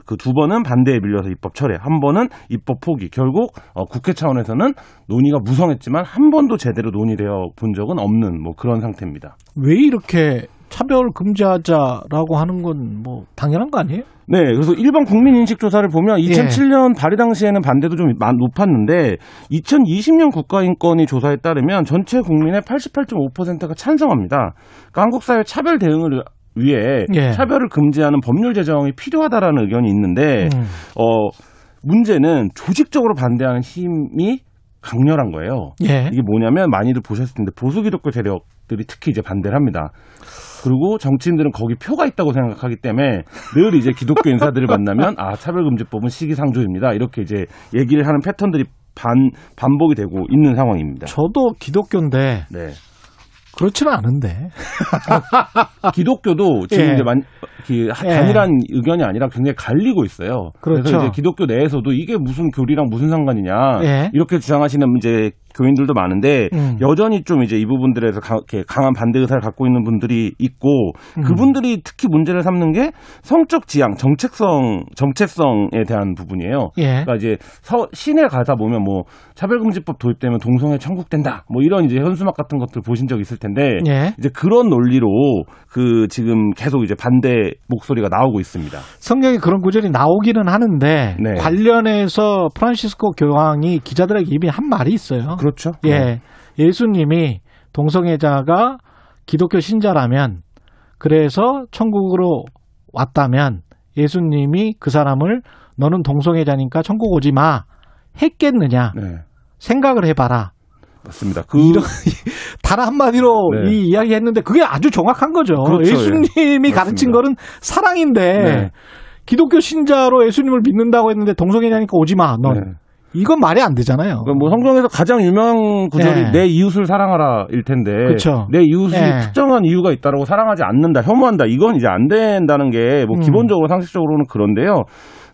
그 두 번은 반대에 밀려서 입법 철회, 한 번은 입법 포기. 결국 어, 국회 차원에서는 논의가 무성했지만 한 번도 제대로 논의되어 본 적은 없는 뭐 그런 상태입니다. 왜 이렇게 차별 금지하자라고 하는 건 뭐 당연한 거 아니에요? 네, 그래서 일반 국민 인식 조사를 보면 2007년 발의 당시에는 반대도 좀 많- 높았는데 2020년 국가인권위 조사에 따르면 전체 국민의 88.5%가 찬성합니다. 그러니까 한국 사회 차별 대응을 위해 예. 차별을 금지하는 법률 제정이 필요하다라는 의견이 있는데 음. 어 문제는 조직적으로 반대하는 힘이 강렬한 거예요. 예. 이게 뭐냐면 많이들 보셨을 텐데 보수 기독교 세력들이 특히 이제 반대를 합니다. 그리고 정치인들은 거기 표가 있다고 생각하기 때문에 늘 이제 기독교 인사들을 만나면 아 차별금지법은 시기상조입니다. 이렇게 이제 얘기를 하는 패턴들이 반 반복이 되고 있는 상황입니다. 저도 기독교인데 네. 그렇지는 않은데. 기독교도 지금 예. 이제 만, 그 예. 단일한 의견이 아니라 굉장히 갈리고 있어요. 그렇죠. 이제 기독교 내에서도 이게 무슨 교리랑 무슨 상관이냐 예. 이렇게 주장하시는 이제 교인들도 많은데 음. 여전히 좀 이제 이 부분들에서 가- 이렇게 강한 반대 의사를 갖고 있는 분들이 있고 음. 그분들이 특히 문제를 삼는 게 성적 지향, 정책성, 정체성에 대한 부분이에요. 예. 그러니까 이제 서, 시내 가다 보면 뭐 차별금지법 도입되면 동성애 천국된다. 뭐 이런 이제 현수막 같은 것들 보신 적 있을 텐데 예. 이제 그런 논리로 그 지금 계속 이제 반대 목소리가 나오고 있습니다. 성경에 그런 구절이 나오기는 하는데 네. 관련해서 프란시스코 교황이 기자들에게 이미 한 말이 있어요. 그 렇죠. 예. 예수님이 동성애자가 기독교 신자라면 그래서 천국으로 왔다면 예수님이 그 사람을 너는 동성애자니까 천국 오지 마 했겠느냐 네. 생각을 해봐라. 맞습니다. 그 이런 단 한마디로 네. 이 이야기 했는데 그게 아주 정확한 거죠. 그렇죠, 예수님이 예. 가르친. 거는 사랑인데 네. 기독교 신자로 예수님을 믿는다고 했는데 동성애자니까 오지 마. 넌 네. 이건 말이 안 되잖아요. 그러니까 뭐 성경에서 가장 유명한 구절이 네. 내 이웃을 사랑하라일 텐데 그쵸. 내 이웃이 네. 특정한 이유가 있다라고 사랑하지 않는다, 혐오한다 이건 이제 안 된다는 게뭐 음. 기본적으로 상식적으로는 그런데요.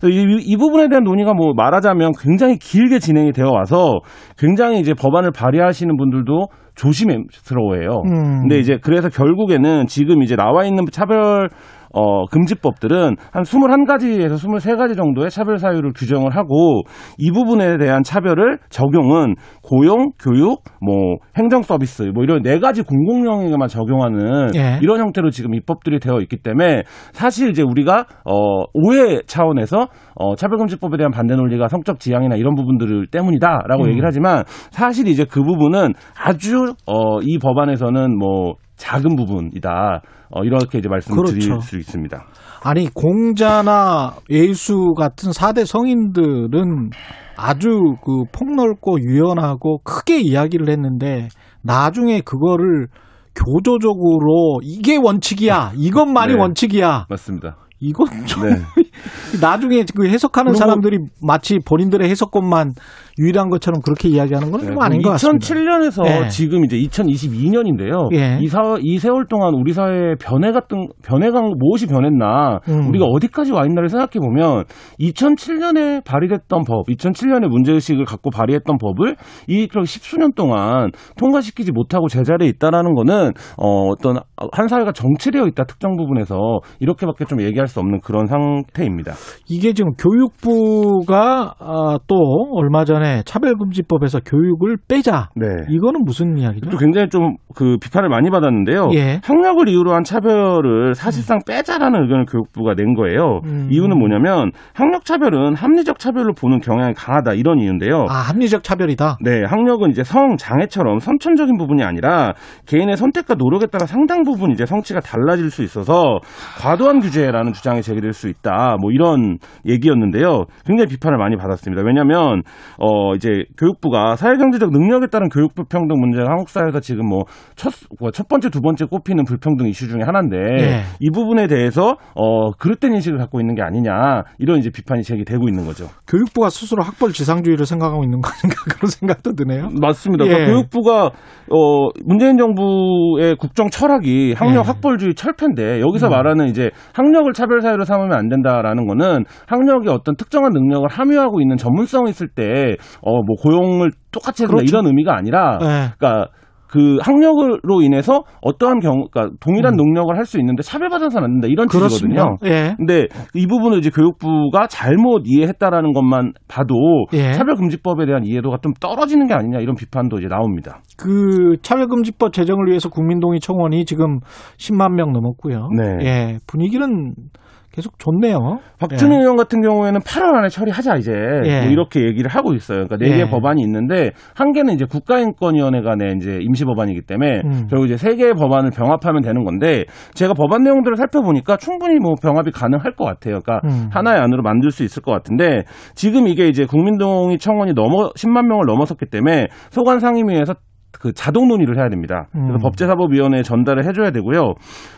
이, 이 부분에 대한 논의가 뭐 말하자면 굉장히 길게 진행이 되어 와서 굉장히 이제 법안을 발의하시는 분들도 조심스러워해요. 음. 근데 이제 그래서 결국에는 지금 이제 나와 있는 차별 어, 금지법들은 한 21가지에서 23가지 정도의 차별 사유를 규정을 하고 이 부분에 대한 차별을 적용은 고용, 교육, 뭐 행정 서비스 뭐 이런 네 가지 공공 영역에만 적용하는 예. 이런 형태로 지금 입법들이 되어 있기 때문에 사실 이제 우리가 어 오해 차원에서 어 차별금지법에 대한 반대 논리가 성적 지향이나 이런 부분들 때문이다라고 음. 얘기를 하지만 사실 이제 그 부분은 아주 어 이 법안에서는 뭐 작은 부분이다. 어 이렇게 이제 말씀드릴 그렇죠. 수 있습니다. 아니 공자나 예수 같은 4대 성인들은 아주 그 폭넓고 유연하고 크게 이야기를 했는데 나중에 그거를 교조적으로 이게 원칙이야. 이것만이 네. 원칙이야. 맞습니다. 이건 좀 네. 나중에 그 해석하는 사람들이 마치 본인들의 해석권만 유일한 것처럼 그렇게 이야기하는 건좀 아닌 것 같습니다. 2007년에서 예. 지금 이제 2022년인데요. 예. 이, 사, 이 세월 동안 우리 사회의 변해 같은 변해가 무엇이 변했나, 음. 우리가 어디까지 와 있나를 생각해 보면 2007년에 발의됐던 법, 2007년에 문제 의식을 갖고 발의했던 법을 이 십수년 동안 통과시키지 못하고 제자리에 있다라는 거는 어, 어떤 한 사회가 정체되어 있다 특정 부분에서 이렇게밖에 좀 얘기할 수 없는 그런 상태입니다. 이게 지금 교육부가 아, 또 얼마 전에 차별금지법에서 교육을 빼자. 네. 이거는 무슨 이야기죠? 또 굉장히 좀 그 비판을 많이 받았는데요. 예. 학력을 이유로 한 차별을 사실상 빼자라는 의견을 교육부가 낸 거예요. 음. 이유는 뭐냐면 학력 차별은 합리적 차별로 보는 경향이 강하다 이런 이유인데요. 아, 합리적 차별이다. 네, 학력은 이제 성 장애처럼 선천적인 부분이 아니라 개인의 선택과 노력에 따라 상당 부분 이제 성취가 달라질 수 있어서 과도한 규제라는 주장이 제기될 수 있다. 뭐 이런 얘기였는데요. 굉장히 비판을 많이 받았습니다. 왜냐하면 어 이제 교육부가 사회경제적 능력에 따른 교육 불평등 문제가 한국 사회에서 지금 뭐첫 첫 번째 두 번째 꼽히는 불평등 이슈 중에 하나인데 예. 이 부분에 대해서 어 그릇된 인식을 갖고 있는 게 아니냐 이런 이제 비판이 제기되고 있는 거죠. 교육부가 스스로 학벌 지상주의를 생각하고 있는 거 아닌가 그런 생각도 드네요. 맞습니다. 예. 그러니까 교육부가 어 문재인 정부의 국정 철학이 학력 예. 학벌주의 철폐인데 여기서 음. 말하는 이제 학력을 차별 사유로 삼으면 안 된다라는 거는 학력이 어떤 특정한 능력을 함유하고 있는 전문성이 있을 때어 뭐 고용을 똑같이 된다 그렇죠. 이런 의미가 아니라 예. 그러니까 그 학력으로 인해서 어떠한 경우, 그러니까 동일한 음. 능력을 할 수 있는데 차별받아서는 안 된다 이런 그렇습니다. 취지거든요. 예. 근데 이 부분을 이제 교육부가 잘못 이해했다라는 것만 봐도 예. 차별금지법에 대한 이해도가 좀 떨어지는 게 아니냐 이런 비판도 이제 나옵니다. 그 차별금지법 제정을 위해서 국민동의 청원이 지금 10만 명 넘었고요. 네. 예. 분위기는 계속 좋네요. 박준희 예. 의원 같은 경우에는 8월 안에 처리하자 이제 예. 뭐 이렇게 얘기를 하고 있어요. 그러니까 네 예. 개의 법안이 있는데 한 개는 이제 국가인권위원회가 내 이제 임시 법안이기 때문에 음. 결국 이제 세 개의 법안을 병합하면 되는 건데 제가 법안 내용들을 살펴보니까 충분히 뭐 병합이 가능할 것 같아요. 그러니까 음. 하나의 안으로 만들 수 있을 것 같은데 지금 이게 이제 국민동의 청원이 넘어 10만 명을 넘어섰기 때문에 소관 상임위에서 그 자동 논의를 해야 됩니다. 그래서 음. 법제사법위원회에 전달을 해줘야 되고요.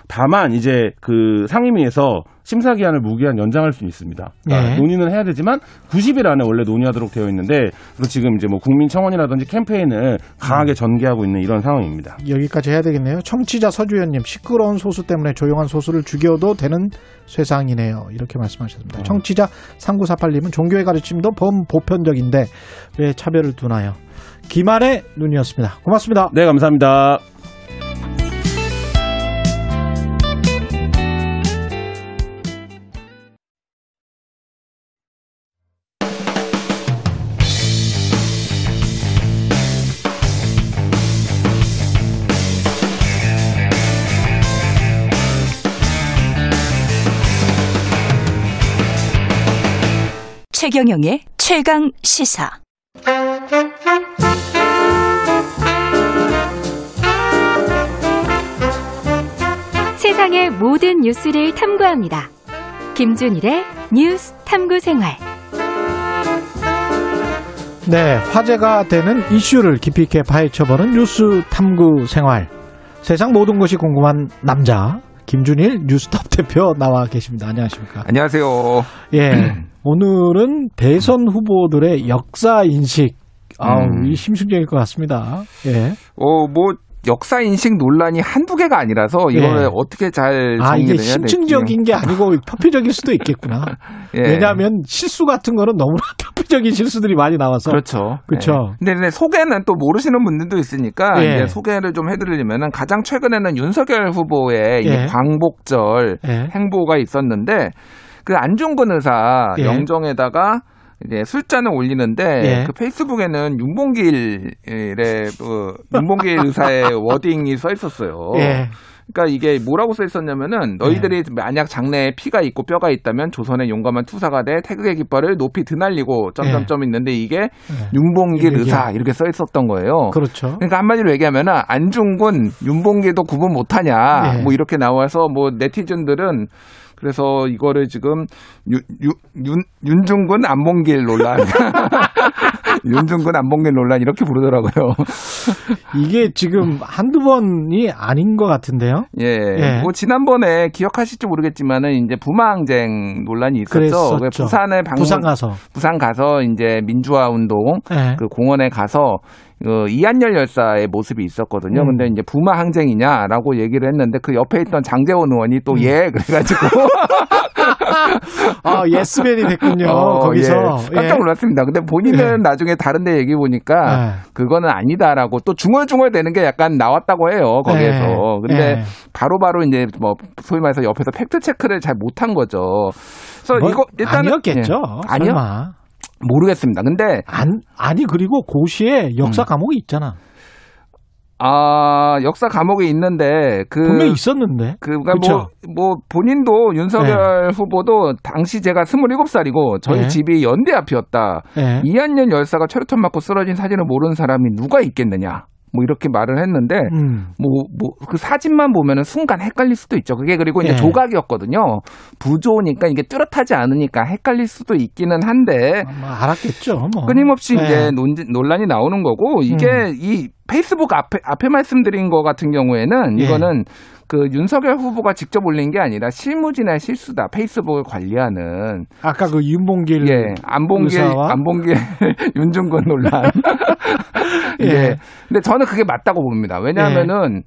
다만 이제 그 상임위에서 심사 기한을 무기한 연장할 수 있습니다. 그러니까 예. 논의는 해야 되지만 90일 안에 원래 논의하도록 되어 있는데 그래서 지금 이제 뭐 국민 청원이라든지 캠페인을 강하게 음. 전개하고 있는 이런 상황입니다. 여기까지 해야 되겠네요. 청취자 서주현님 시끄러운 소수 때문에 조용한 소수를 죽여도 되는 세상이네요. 이렇게 말씀하셨습니다. 청취자 3948님은 종교의 가르침도 범보편적인데 왜 차별을 두나요? 김한의 눈이었습니다. 고맙습니다. 네, 감사합니다. 최경영의 최강 시사. 세상의 모든 뉴스를 탐구합니다. 김준일의 뉴스 탐구 생활. 네, 화제가 되는 이슈를 깊이 있게 파헤쳐보는 뉴스 탐구 생활. 세상 모든 것이 궁금한 남자 김준일 뉴스톱 대표 나와 계십니다. 안녕하십니까? 안녕하세요. 예, 오늘은 대선 후보들의 역사 인식. 아우, 음. 이 심층적일 것 같습니다. 예. 어, 뭐 역사 인식 논란이 한두 개가 아니라서 이거는 예. 어떻게 잘 아, 이게 될지. 심층적인 게 아니고 표피적일 수도 있겠구나. 예. 왜냐하면 실수 같은 거는 너무나 형식적인 실수들이 많이 나와서 그렇죠. 그렇죠. 네. 근데, 근데 소개는 또 모르시는 분들도 있으니까 예. 이제 소개를 좀 해드리려면은 가장 최근에는 윤석열 후보의 이 예. 광복절 예. 행보가 있었는데 그 안중근 의사 예. 영정에다가 이제 술잔을 올리는데 예. 그 페이스북에는 윤봉길의 그 윤봉길 의사의 워딩이 써 있었어요. 예. 그러니까 이게 뭐라고 써 있었냐면은 너희들이 만약 장래에 피가 있고 뼈가 있다면 조선의 용감한 투사가 돼 태극의 깃발을 높이 드날리고 점점점 있는데 이게 윤봉길 이게- 의사 이렇게 써 있었던 거예요. 그렇죠. 그러니까 한마디로 얘기하면은 안중근, 윤봉길도 구분 못하냐 예. 뭐 이렇게 나와서 뭐 네티즌들은 그래서 이거를 지금 윤, 윤, 윤, 윤중근 안봉길 논란 윤중근 안봉길 논란 이렇게 부르더라고요. 이게 지금 한두 번이 아닌 것 같은데요. 예. 예. 뭐 지난번에 기억하실지 모르겠지만은 이제 부마항쟁 논란이 있었죠. 부산을 방문 부산 가서. 부산 가서 이제 민주화 운동 예. 그 공원에 가서 그 이한열 열사의 모습이 있었거든요. 음. 근데 이제 부마 항쟁이냐라고 얘기를 했는데 그 옆에 있던 장재원 의원이 음. 또예 그래가지고 아, 예스맨이 됐군요. 어, 거기서. 예. 깜짝 예. 놀랐습니다. 근데 본인은 예. 나중에 다른데 얘기 보니까 예. 그거는 아니다라고 또 중얼중얼대는 게 약간 나왔다고 해요 거기에서. 예. 근데 예. 바로 바로 이제 뭐 소위 말해서 옆에서 fact check를 잘 못한 거죠. 그래서 뭐 이거 일단은 아니었겠죠. 예. 아니요. 모르겠습니다. 근데 안, 아니, 그리고 고시에 역사 음. 과목이 있잖아. 아 역사 과목이 있는데 그 분명히 있었는데. 그니까? 네. 뭐, 뭐 본인도 윤석열 후보도 당시 제가 27살이고 저희 네. 집이 연대 앞이었다. 예. 이한년 열사가 철통 맞고 쓰러진 사진을 모르는 사람이 누가 있겠느냐. 뭐 이렇게 말을 했는데 음. 뭐뭐 그 사진만 보면은 순간 헷갈릴 수도 있죠. 그게 그리고 이제 예. 조각이었거든요. 부조니까 이게 뚜렷하지 않으니까 헷갈릴 수도 있기는 한데 뭐 알았겠죠. 뭐. 끊임없이 예. 이제 논, 논란이 나오는 거고 이게 음. 이 페이스북 앞에 앞에 말씀드린 거 같은 경우에는 예. 이거는 그 윤석열 후보가 직접 올린 게 아니라 실무진의 실수다. 페이스북을 관리하는 아까 그 윤봉길 예 안봉길 의사와? 안봉길 윤중근 논란. 예. 예. 근데 저는 그게 맞다고 봅니다. 왜냐하면은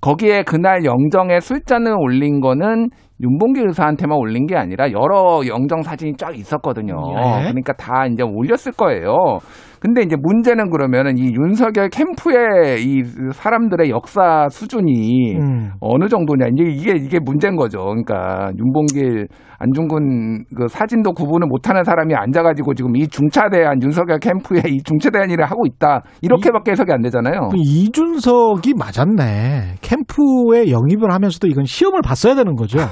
거기에 그날 영정에 술잔을 올린 거는 윤봉길 의사한테만 올린 게 아니라 여러 영정 사진이 쫙 있었거든요. 예. 그러니까 다 이제 올렸을 거예요. 근데 이제 문제는 그러면은 이 윤석열 캠프의 이 사람들의 역사 수준이 음. 어느 정도냐 이제 이게 이게 문제인 거죠. 그러니까 윤봉길 안중근 그 사진도 구분을 못하는 사람이 앉아가지고 지금 이 중차대한 윤석열 캠프에 이 중차대한 일을 하고 있다 이렇게밖에 해석이 안 되잖아요. 그 이준석이 맞았네. 캠프에 영입을 하면서도 이건 시험을 봤어야 되는 거죠.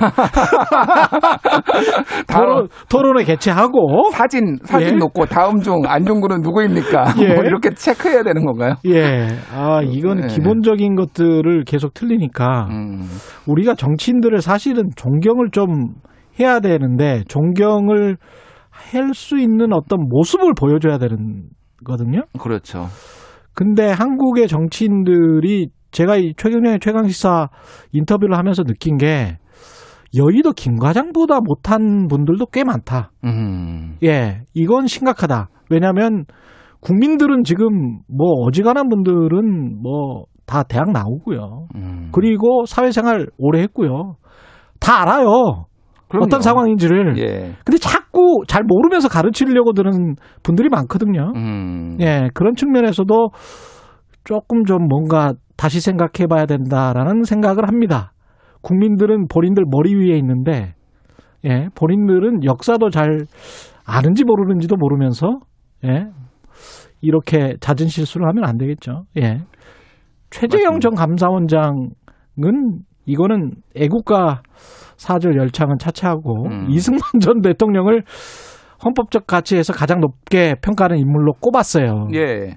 토론, 토론을 개최하고 사진 사진 예. 놓고 다음 중 안중근은 누구입니까? 예. 뭐 이렇게 체크해야 되는 건가요? 예. 아, 이건 예. 기본적인 것들을 계속 틀리니까 음. 우리가 정치인들을 사실은 존경을 좀 해야 되는데 존경을 할 수 있는 어떤 모습을 보여줘야 되는 거든요. 그렇죠. 근데 한국의 정치인들이 제가 이 최경련의 최강시사 인터뷰를 하면서 느낀 게 여의도 김 과장보다 못한 분들도 꽤 많다. 음. 예, 이건 심각하다. 왜냐하면 국민들은 지금 뭐 어지간한 분들은 뭐 다 대학 나오고요. 음. 그리고 사회생활 오래 했고요. 다 알아요. 그럼요. 어떤 상황인지를. 예. 근데 자꾸 잘 모르면서 가르치려고 드는 분들이 많거든요. 음. 예, 그런 측면에서도 조금 좀 뭔가 다시 생각해 봐야 된다라는 생각을 합니다. 국민들은 본인들 머리 위에 있는데, 예, 본인들은 역사도 잘 아는지 모르는지도 모르면서, 예, 이렇게 잦은 실수를 하면 안 되겠죠. 예. 최재형 전 감사원장은 이거는 애국가 사절 열창은 차치하고 음. 이승만 전 대통령을 헌법적 가치에서 가장 높게 평가하는 인물로 꼽았어요. 예.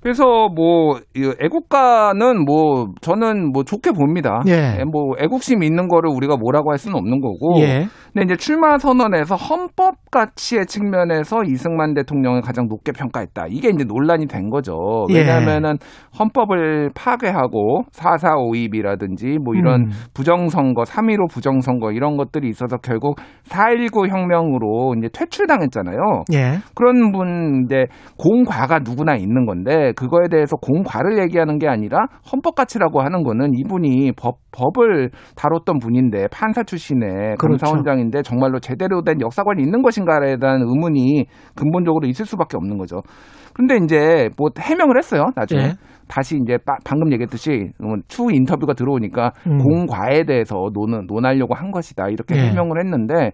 그래서 뭐이 애국가는 뭐 저는 뭐 좋게 봅니다. 예. 뭐 애국심 있는 거를 우리가 뭐라고 할 수는 없는 거고. 예. 근데 이제 출마 선언에서 헌법 가치의 측면에서 이승만 대통령을 가장 높게 평가했다. 이게 이제 논란이 된 거죠. 예. 왜냐하면은 헌법을 파괴하고 4.4.5입이라든지 뭐 이런 음. 부정선거, 3.15 부정선거 이런 것들이 있어서 결국 4.19 혁명으로 이제 퇴출당했잖아요. 예. 그런 분 이제 공과가 누구나 있는 건데 그거에 대해서 공과를 얘기하는 게 아니라 헌법 가치라고 하는 거는 이분이 법 법을 다뤘던 분인데 판사 출신의 그렇죠. 감사원장인데 정말로 제대로 된 역사관이 있는 것인가에 대한 의문이 근본적으로 있을 수밖에 없는 거죠. 근데 이제 뭐 해명을 했어요. 나중에 예. 다시 이제 빠- 방금 얘기했듯이 어, 추후 인터뷰가 들어오니까 음. 공과에 대해서 논, 논하려고 한 것이다 이렇게 예. 해명을 했는데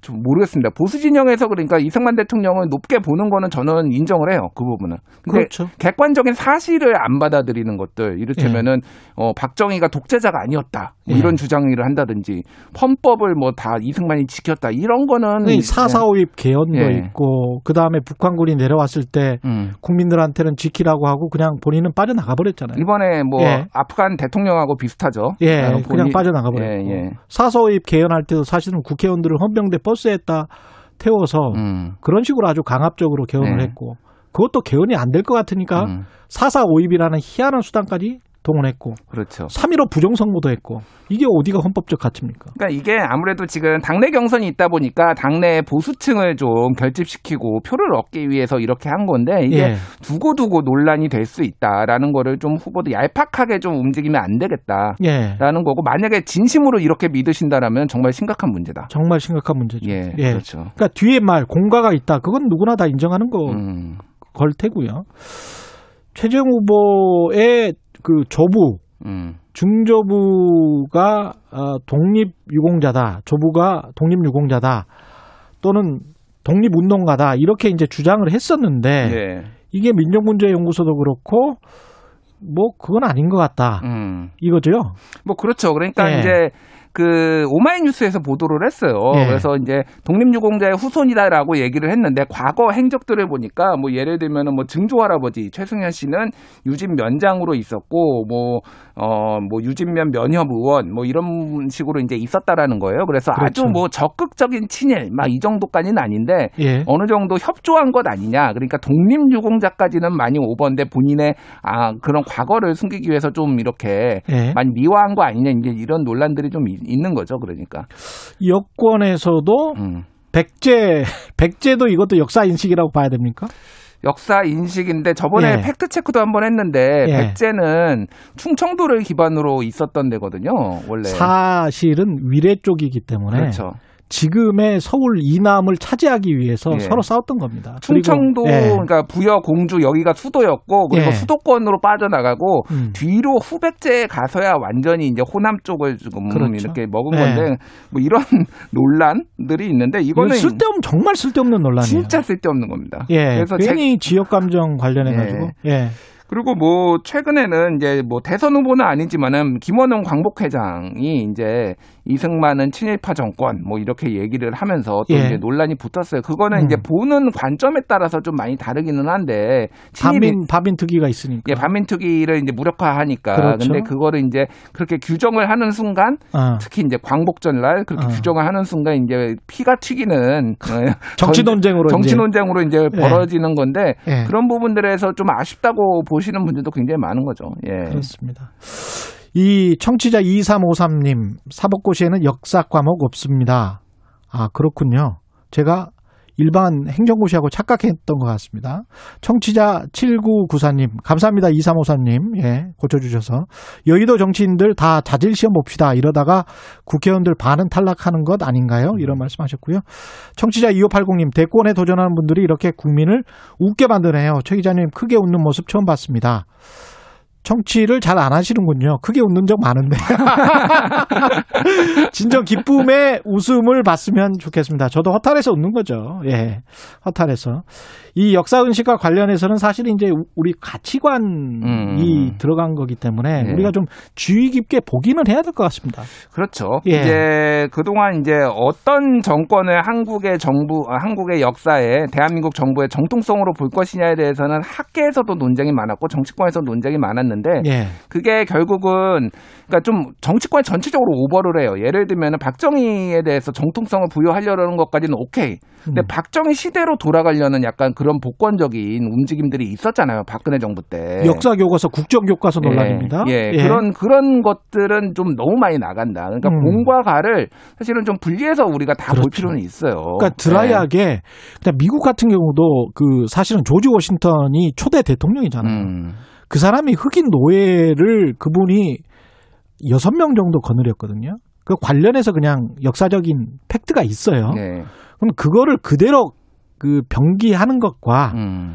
좀 모르겠습니다. 보수 진영에서 그러니까 이승만 대통령을 높게 보는 거는 저는 인정을 해요. 그 부분은. 그렇죠. 객관적인 사실을 안 받아들이는 것들 이를테면은 어, 박정희가 독재자가 아니었다 뭐 예. 이런 주장을 한다든지 헌법을 뭐 다 이승만이 지켰다 이런 거는 네, 사사오입 개헌도 예. 있고 그 다음에 북한군이 내려왔을 때 음. 국민들한테는 지키라고 하고 그냥 본인은 빠져나가 버렸잖아요. 이번에 뭐 예. 아프간 대통령하고 비슷하죠. 예, 어, 그냥 본인- 빠져나가 버렸고 예, 예. 사서입 개헌할 때도 사실은 국회의원들을 헌병대 버스에다 태워서 음. 그런 식으로 아주 강압적으로 개헌을 네. 했고 그것도 개헌이 안 될 것 같으니까 음. 사사오입이라는 희한한 수단까지 동원했고 그렇죠. 3.15 부정선거도 했고 이게 어디가 헌법적 가치입니까? 그러니까 이게 아무래도 지금 당내 경선이 있다 보니까 당내 보수층을 좀 결집시키고 표를 얻기 위해서 이렇게 한 건데 이게 예. 두고두고 논란이 될 수 있다라는 거를 좀 후보도 얄팍하게 좀 움직이면 안 되겠다. 예. 라는 거고 만약에 진심으로 이렇게 믿으신다라면 정말 심각한 문제다. 정말 심각한 문제죠. 예, 예. 그렇죠. 그러니까 뒤에 말 공과가 있다. 그건 누구나 다 인정하는 거 음. 걸 테고요. 최재형 후보의 그 조부 음. 중조부가 어, 독립 유공자다. 조부가 독립 유공자다. 또는 독립 운동가다. 이렇게 이제 주장을 했었는데 예. 이게 민족문제연구소도 그렇고 뭐 그건 아닌 것 같다. 음. 이거죠. 뭐 그렇죠. 그러니까 예. 이제 그 오마이뉴스에서 보도를 했어요. 예. 그래서 이제 독립유공자의 후손이다라고 얘기를 했는데 과거 행적들을 보니까 뭐 예를 들면은 뭐 증조 할아버지 최승현 씨는 유진 면장으로 있었고 뭐어뭐 유진면 면협 의원 뭐 이런 식으로 이제 있었다라는 거예요. 그래서 아주 그렇죠. 뭐 적극적인 친일 막 이 정도까지는 아닌데 예. 어느 정도 협조한 것 아니냐. 그러니까 독립유공자까지는 많이 오버인데 본인의 아 그런 과거를 숨기기 위해서 좀 이렇게 예. 많이 미화한 거 아니냐 이제 이런 논란들이 좀 이- 있는 거죠. 그러니까. 여권에서도 음. 백제 백제도 이것도 역사 인식이라고 봐야 됩니까? 역사 인식인데 저번에 예. 팩트 체크도 한번 했는데 예. 백제는 충청도를 기반으로 있었던 데거든요. 원래. 사실은 위례 쪽이기 때문에 그렇죠. 지금의 서울 이남을 차지하기 위해서 예. 서로 싸웠던 겁니다. 충청도 그리고, 예. 그러니까 부여 공주 여기가 수도였고 그리고 예. 수도권으로 빠져나가고 음. 뒤로 후백제에 가서야 완전히 이제 호남 쪽을 지금 그렇죠. 이렇게 먹은 예. 건데 뭐 이런 논란들이 있는데 이거는 쓸데없는 정말 쓸데없는 논란이에요. 진짜 쓸데없는 겁니다. 예, 그래서 제- 괜히 지역 감정 관련해 가지고 예. 그리고 뭐 최근에는 이제 뭐 대선 후보는 아니지만은 김원웅 광복회장이 이제 이승만은 친일파 정권 뭐 이렇게 얘기를 하면서 또 예. 이제 논란이 붙었어요. 그거는 음. 이제 보는 관점에 따라서 좀 많이 다르기는 한데 친일이 반민 반민 특위가 있으니까. 예, 반민 특위를 이제 무력화하니까. 그렇죠. 근데 그거를 이제 그렇게 규정을 하는 순간 어. 특히 이제 광복절 날 그렇게 어. 규정을 하는 순간 이제 피가 튀기는 어, 정치 전- 논쟁으로 정치 이제. 논쟁으로 이제 예. 벌어지는 건데 예. 그런 부분들에서 좀 아쉽다고 보시는 분들도 굉장히 많은 거죠. 예. 그렇습니다. 이 청취자 2353님 사법고시에는 역사 과목 없습니다. 아 그렇군요. 제가 일반 행정고시하고 착각했던 것 같습니다. 청취자 7994님 감사합니다. 2353님 예 고쳐주셔서 여의도 정치인들 다 자질 시험 봅시다. 이러다가 국회의원들 반은 탈락하는 것 아닌가요? 이런 말씀 하셨고요. 청취자 2580님 대권에 도전하는 분들이 이렇게 국민을 웃게 만드네요. 최 기자님 크게 웃는 모습 처음 봤습니다. 청취를 잘 안 하시는군요. 크게 웃는 적 많은데. 진정 기쁨의 웃음을 봤으면 좋겠습니다. 저도 허탈해서 웃는 거죠. 예. 허탈해서. 이 역사 은식과 관련해서는 사실 이제 우리 가치관이 음. 들어간 거기 때문에 예. 우리가 좀 주의 깊게 보기는 해야 될 것 같습니다. 그렇죠. 예. 이제 그동안 이제 어떤 정권을 한국의 정부, 아, 한국의 역사에 대한민국 정부의 정통성으로 볼 것이냐에 대해서는 학계에서도 논쟁이 많았고 정치권에서 논쟁이 많았는데 예. 그게 결국은 그러니까 좀 정치권 전체적으로 오버를 해요. 예를 들면 박정희에 대해서 정통성을 부여하려는 것까지는 오케이. 근데 음. 박정희 시대로 돌아가려는 약간 그런 복권적인 움직임들이 있었잖아요. 박근혜 정부 때. 역사 교과서 국정 교과서 논란입니다. 예, 예, 그런 그런 것들은 좀 너무 많이 나간다. 그러니까 음. 공과 가를 사실은 좀 분리해서 우리가 다볼 그렇죠. 필요는 있어요. 그러니까 드라이하게 그냥 미국 같은 경우도 그 사실은 조지 워싱턴이 초대 대통령이잖아요. 음. 그 사람이 흑인 노예를 그분이 여섯 명 정도 거느렸거든요. 그 관련해서 그냥 역사적인 팩트가 있어요. 네. 그럼 그거를 그대로 그 병기하는 것과 음.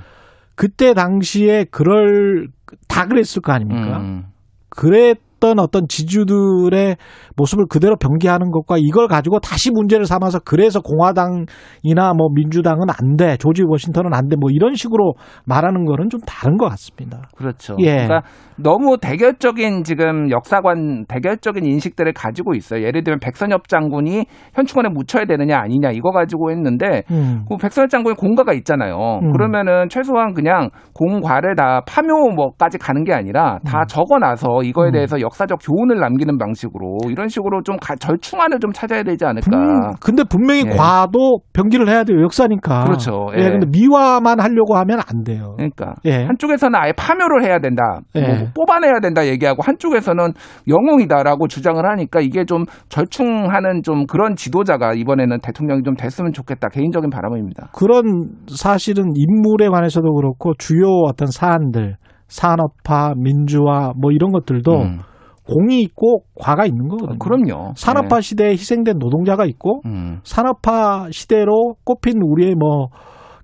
그때 당시에 그럴 다 그랬을 거 아닙니까? 음. 그랬 던 어떤 지주들의 모습을 그대로 병기하는 것과 이걸 가지고 다시 문제를 삼아서 그래서 공화당이나 뭐 민주당은 안 돼, 조지 워싱턴은 안 돼, 뭐 이런 식으로 말하는 거는 좀 다른 것 같습니다. 그렇죠. 예. 그러니까 너무 대결적인 지금 역사관 대결적인 인식들을 가지고 있어요. 예를 들면 백선엽 장군이 현충원에 묻혀야 되느냐 아니냐 이거 가지고 했는데 음. 그 백선엽 장군이 공가가 있잖아요. 음. 그러면은 최소한 그냥 공과를 다 파묘 뭐까지 가는 게 아니라 다 음. 적어놔서 이거에 대해서 역 사적 교훈을 남기는 방식으로 이런 식으로 좀 가- 절충안을 좀 찾아야 되지 않을까. 분- 근데 분명히 예. 과도 병기를 해야 돼요. 역사니까. 그렇죠. 예. 예. 근데 미화만 하려고 하면 안 돼요. 그러니까 예. 한쪽에서는 아예 파묘를 해야 된다, 예. 뭐 뽑아내야 된다 얘기하고 한쪽에서는 영웅이다라고 주장을 하니까 이게 좀 절충하는 좀 그런 지도자가 이번에는 대통령이 좀 됐으면 좋겠다 개인적인 바람입니다. 그런 사실은 인물에 관해서도 그렇고 주요 어떤 사안들, 산업화, 민주화 뭐 이런 것들도 음. 공이 있고 과가 있는 거거든요. 그럼요. 산업화 시대에 희생된 노동자가 있고 네. 음. 산업화 시대로 꼽힌 우리의 뭐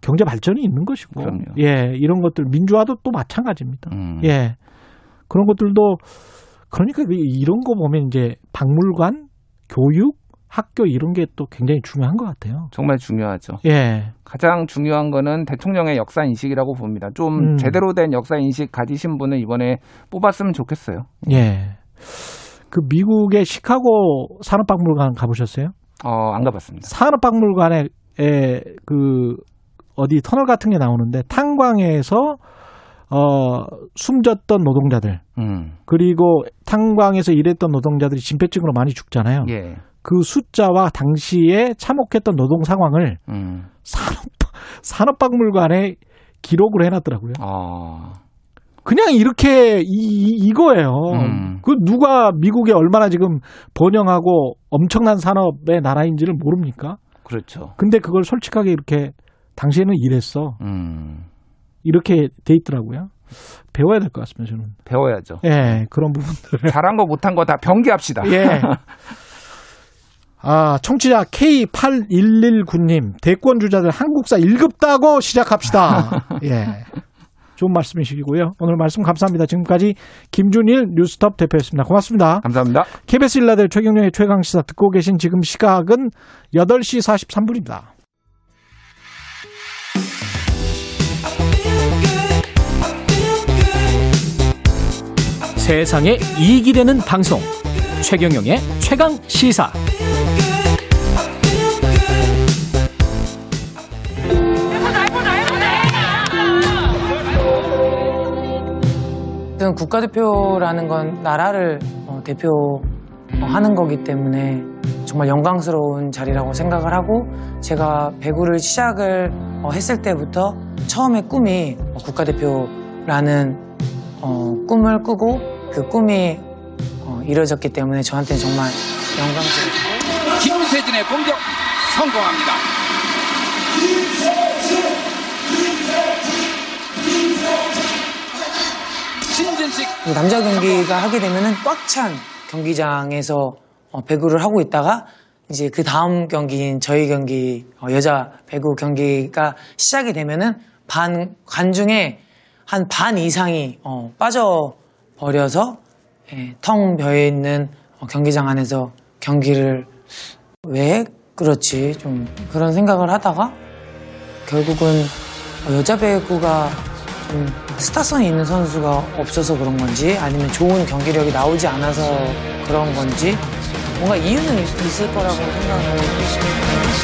경제 발전이 있는 것이고 그럼요. 예 이런 것들 민주화도 또 마찬가지입니다. 음. 예 그런 것들도 그러니까 그 이런 거 보면 이제 박물관, 교육, 학교 이런 게 또 굉장히 중요한 것 같아요. 정말 중요하죠. 예. 가장 중요한 거는 대통령의 역사 인식이라고 봅니다. 좀 음. 제대로 된 역사 인식 가지신 분을 이번에 뽑았으면 좋겠어요. 예. 그 미국의 시카고 산업박물관 가보셨어요? 어, 안 가봤습니다. 산업박물관에 에, 그 어디 터널 같은 게 나오는데 탄광에서 어 숨졌던 노동자들 음. 그리고 탄광에서 일했던 노동자들이 진폐증으로 많이 죽잖아요. 예. 그 숫자와 당시에 참혹했던 노동 상황을 음. 산업 산업박물관에 기록을 해놨더라고요. 아. 그냥 이렇게 이, 이- 이거예요. 음. 그 누가 미국에 얼마나 지금 번영하고 엄청난 산업의 나라인지를 모릅니까? 그렇죠. 근데 그걸 솔직하게 이렇게 당시에는 이랬어. 음. 이렇게 돼 있더라고요. 배워야 될 것 같습니다, 저는. 배워야죠. 예, 그런 부분들. 잘한 거 못한 거다 병기합시다. 예. 아, 청취자 K8119님, 대권 주자들 한국사 1급 따고 시작합시다. 예. 좋은 말씀이시고요. 오늘 말씀 감사합니다. 지금까지 김준일 뉴스톱 대표였습니다. 고맙습니다. 감사합니다. KBS 일라들 최경영의 최강 시사 듣고 계신 지금 시각은 8시 43분입니다. 세상에 이익이 되는 방송 최경영의 최강 시사 어쨌든 국가대표라는 건 나라를 어, 대표하는 거기 때문에 정말 영광스러운 자리라고 생각을 하고 제가 배구를 시작을 어, 했을 때부터 처음에 꿈이 어, 국가대표라는 어, 꿈을 꾸고 그 꿈이 어, 이루어졌기 때문에 저한테는 정말 영광스럽고 김세진의 공격 성공합니다. 남자 경기가 하게 되면은 꽉 찬 경기장에서 어, 배구를 하고 있다가 이제 그 다음 경기인 저희 경기 어, 여자 배구 경기가 시작이 되면은 반 관중의 한반 이상이 어, 빠져 버려서 예, 텅 비어 있는 어, 경기장 안에서 경기를 왜 그렇지? 좀 그런 생각을 하다가 결국은 어, 여자 배구가 좀 스타성이 있는 선수가 없어서 그런 건지 아니면 좋은 경기력이 나오지 않아서 그런 건지 뭔가 이유는 있- 있을 거라고 생각을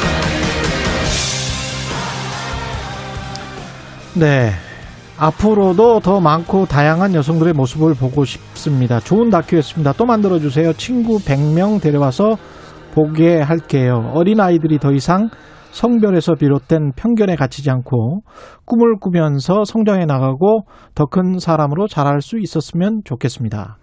네. 앞으로도 더 많고 다양한 여성들의 모습을 보고 싶습니다. 좋은 다큐였습니다. 또 만들어주세요. 친구 100명 데려와서 보게 할게요. 어린아이들이 더 이상 성별에서 비롯된 편견에 갇히지 않고 꿈을 꾸면서 성장해 나가고 더 큰 사람으로 자랄 수 있었으면 좋겠습니다.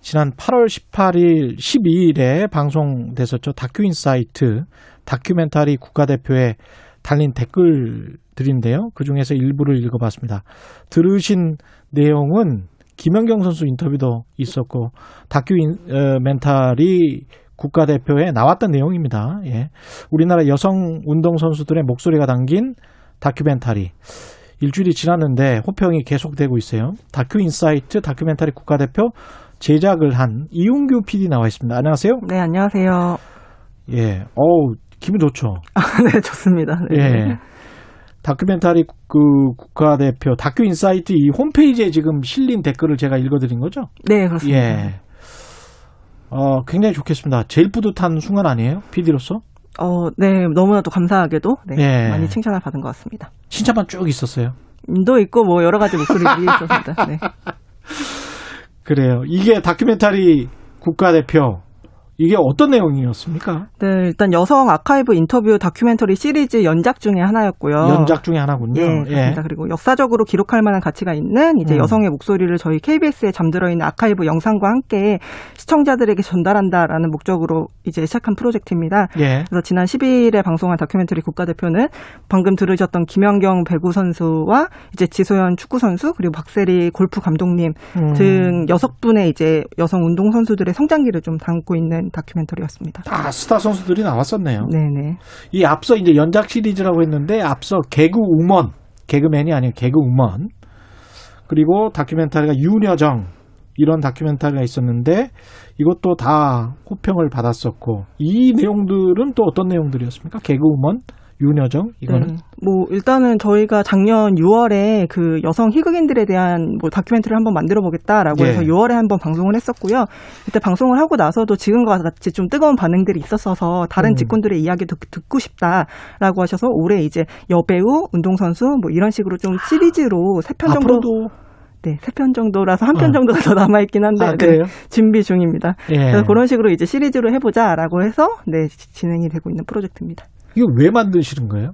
지난 8월 18일, 12일에 방송됐었죠. 다큐 인사이트 다큐멘터리 국가대표에 달린 댓글들인데요. 그 중에서 일부를 읽어봤습니다. 들으신 내용은 김연경 선수 인터뷰도 있었고 다큐멘터리 국가대표에 나왔던 내용입니다. 예. 우리나라 여성 운동 선수들의 목소리가 담긴 다큐멘터리. 일주일이 지났는데 호평이 계속되고 있어요. 다큐 인사이트 다큐멘터리 국가대표 제작을 한 이용규 PD 나와 있습니다. 안녕하세요. 네, 안녕하세요. 예. 어우, 기분 좋죠. 아, 네, 좋습니다. 네. 예. 다큐멘터리 그 국가대표 다큐 인사이트 이 홈페이지에 지금 실린 댓글을 제가 읽어드린 거죠? 네, 그렇습니다. 예. 어, 굉장히 좋겠습니다. 제일 뿌듯한 순간 아니에요? PD로서? 어, 네, 너무나도 감사하게도 네, 예. 많이 칭찬을 받은 것 같습니다. 칭찬만 쭉 있었어요. 도 있고 뭐 여러 가지 목소리들이 있었습니다. 네. 그래요. 이게 다큐멘터리 국가대표 이게 어떤 내용이었습니까? 네, 일단 여성 아카이브 인터뷰 다큐멘터리 시리즈 연작 중에 하나였고요. 연작 중에 하나군요. 예, 그렇습니다. 그리고 역사적으로 기록할 만한 가치가 있는 이제 음. 여성의 목소리를 저희 KBS에 잠들어 있는 아카이브 영상과 함께 시청자들에게 전달한다라는 목적으로 이제 시작한 프로젝트입니다. 예. 그래서 지난 10일에 방송한 다큐멘터리 국가대표는 방금 들으셨던 김연경 배구 선수와 이제 지소연 축구 선수 그리고 박세리 골프 감독님 음. 등 여섯 분의 이제 여성 운동 선수들의 성장기를 좀 담고 있는 다큐멘터리였습니다. 아, 스타 선수들이 나왔었네요. 네네. 이 앞서 이제 연작 시리즈라고 했는데 앞서 개그 우먼, 개그맨이 아니고 개그 우먼. 그리고 다큐멘터리가 윤여정 이런 다큐멘터리가 있었는데 이것도 다 호평을 받았었고 이 내용들은 또 어떤 내용들이었습니까? 개그 우먼, 윤여정 이거는 네. 뭐 일단은 저희가 작년 6월에 그 여성 희극인들에 대한 뭐 다큐멘터리를 한번 만들어 보겠다라고 예. 해서 6월에 한번 방송을 했었고요. 그때 방송을 하고 나서도 지금과 같이 좀 뜨거운 반응들이 있었어서 다른 음. 직군들의 이야기도 듣고 싶다라고 하셔서 올해 이제 여배우, 운동선수 뭐 이런 식으로 좀 시리즈로 세 편 정도 네, 세 편 정도라서 한 편 어. 정도가 더 남아 있긴 한데 아, 네, 그래요? 준비 중입니다. 예. 그래서 그런 식으로 이제 시리즈로 해보자라고 해서 네 진행이 되고 있는 프로젝트입니다. 이거 왜 만드시는 거예요?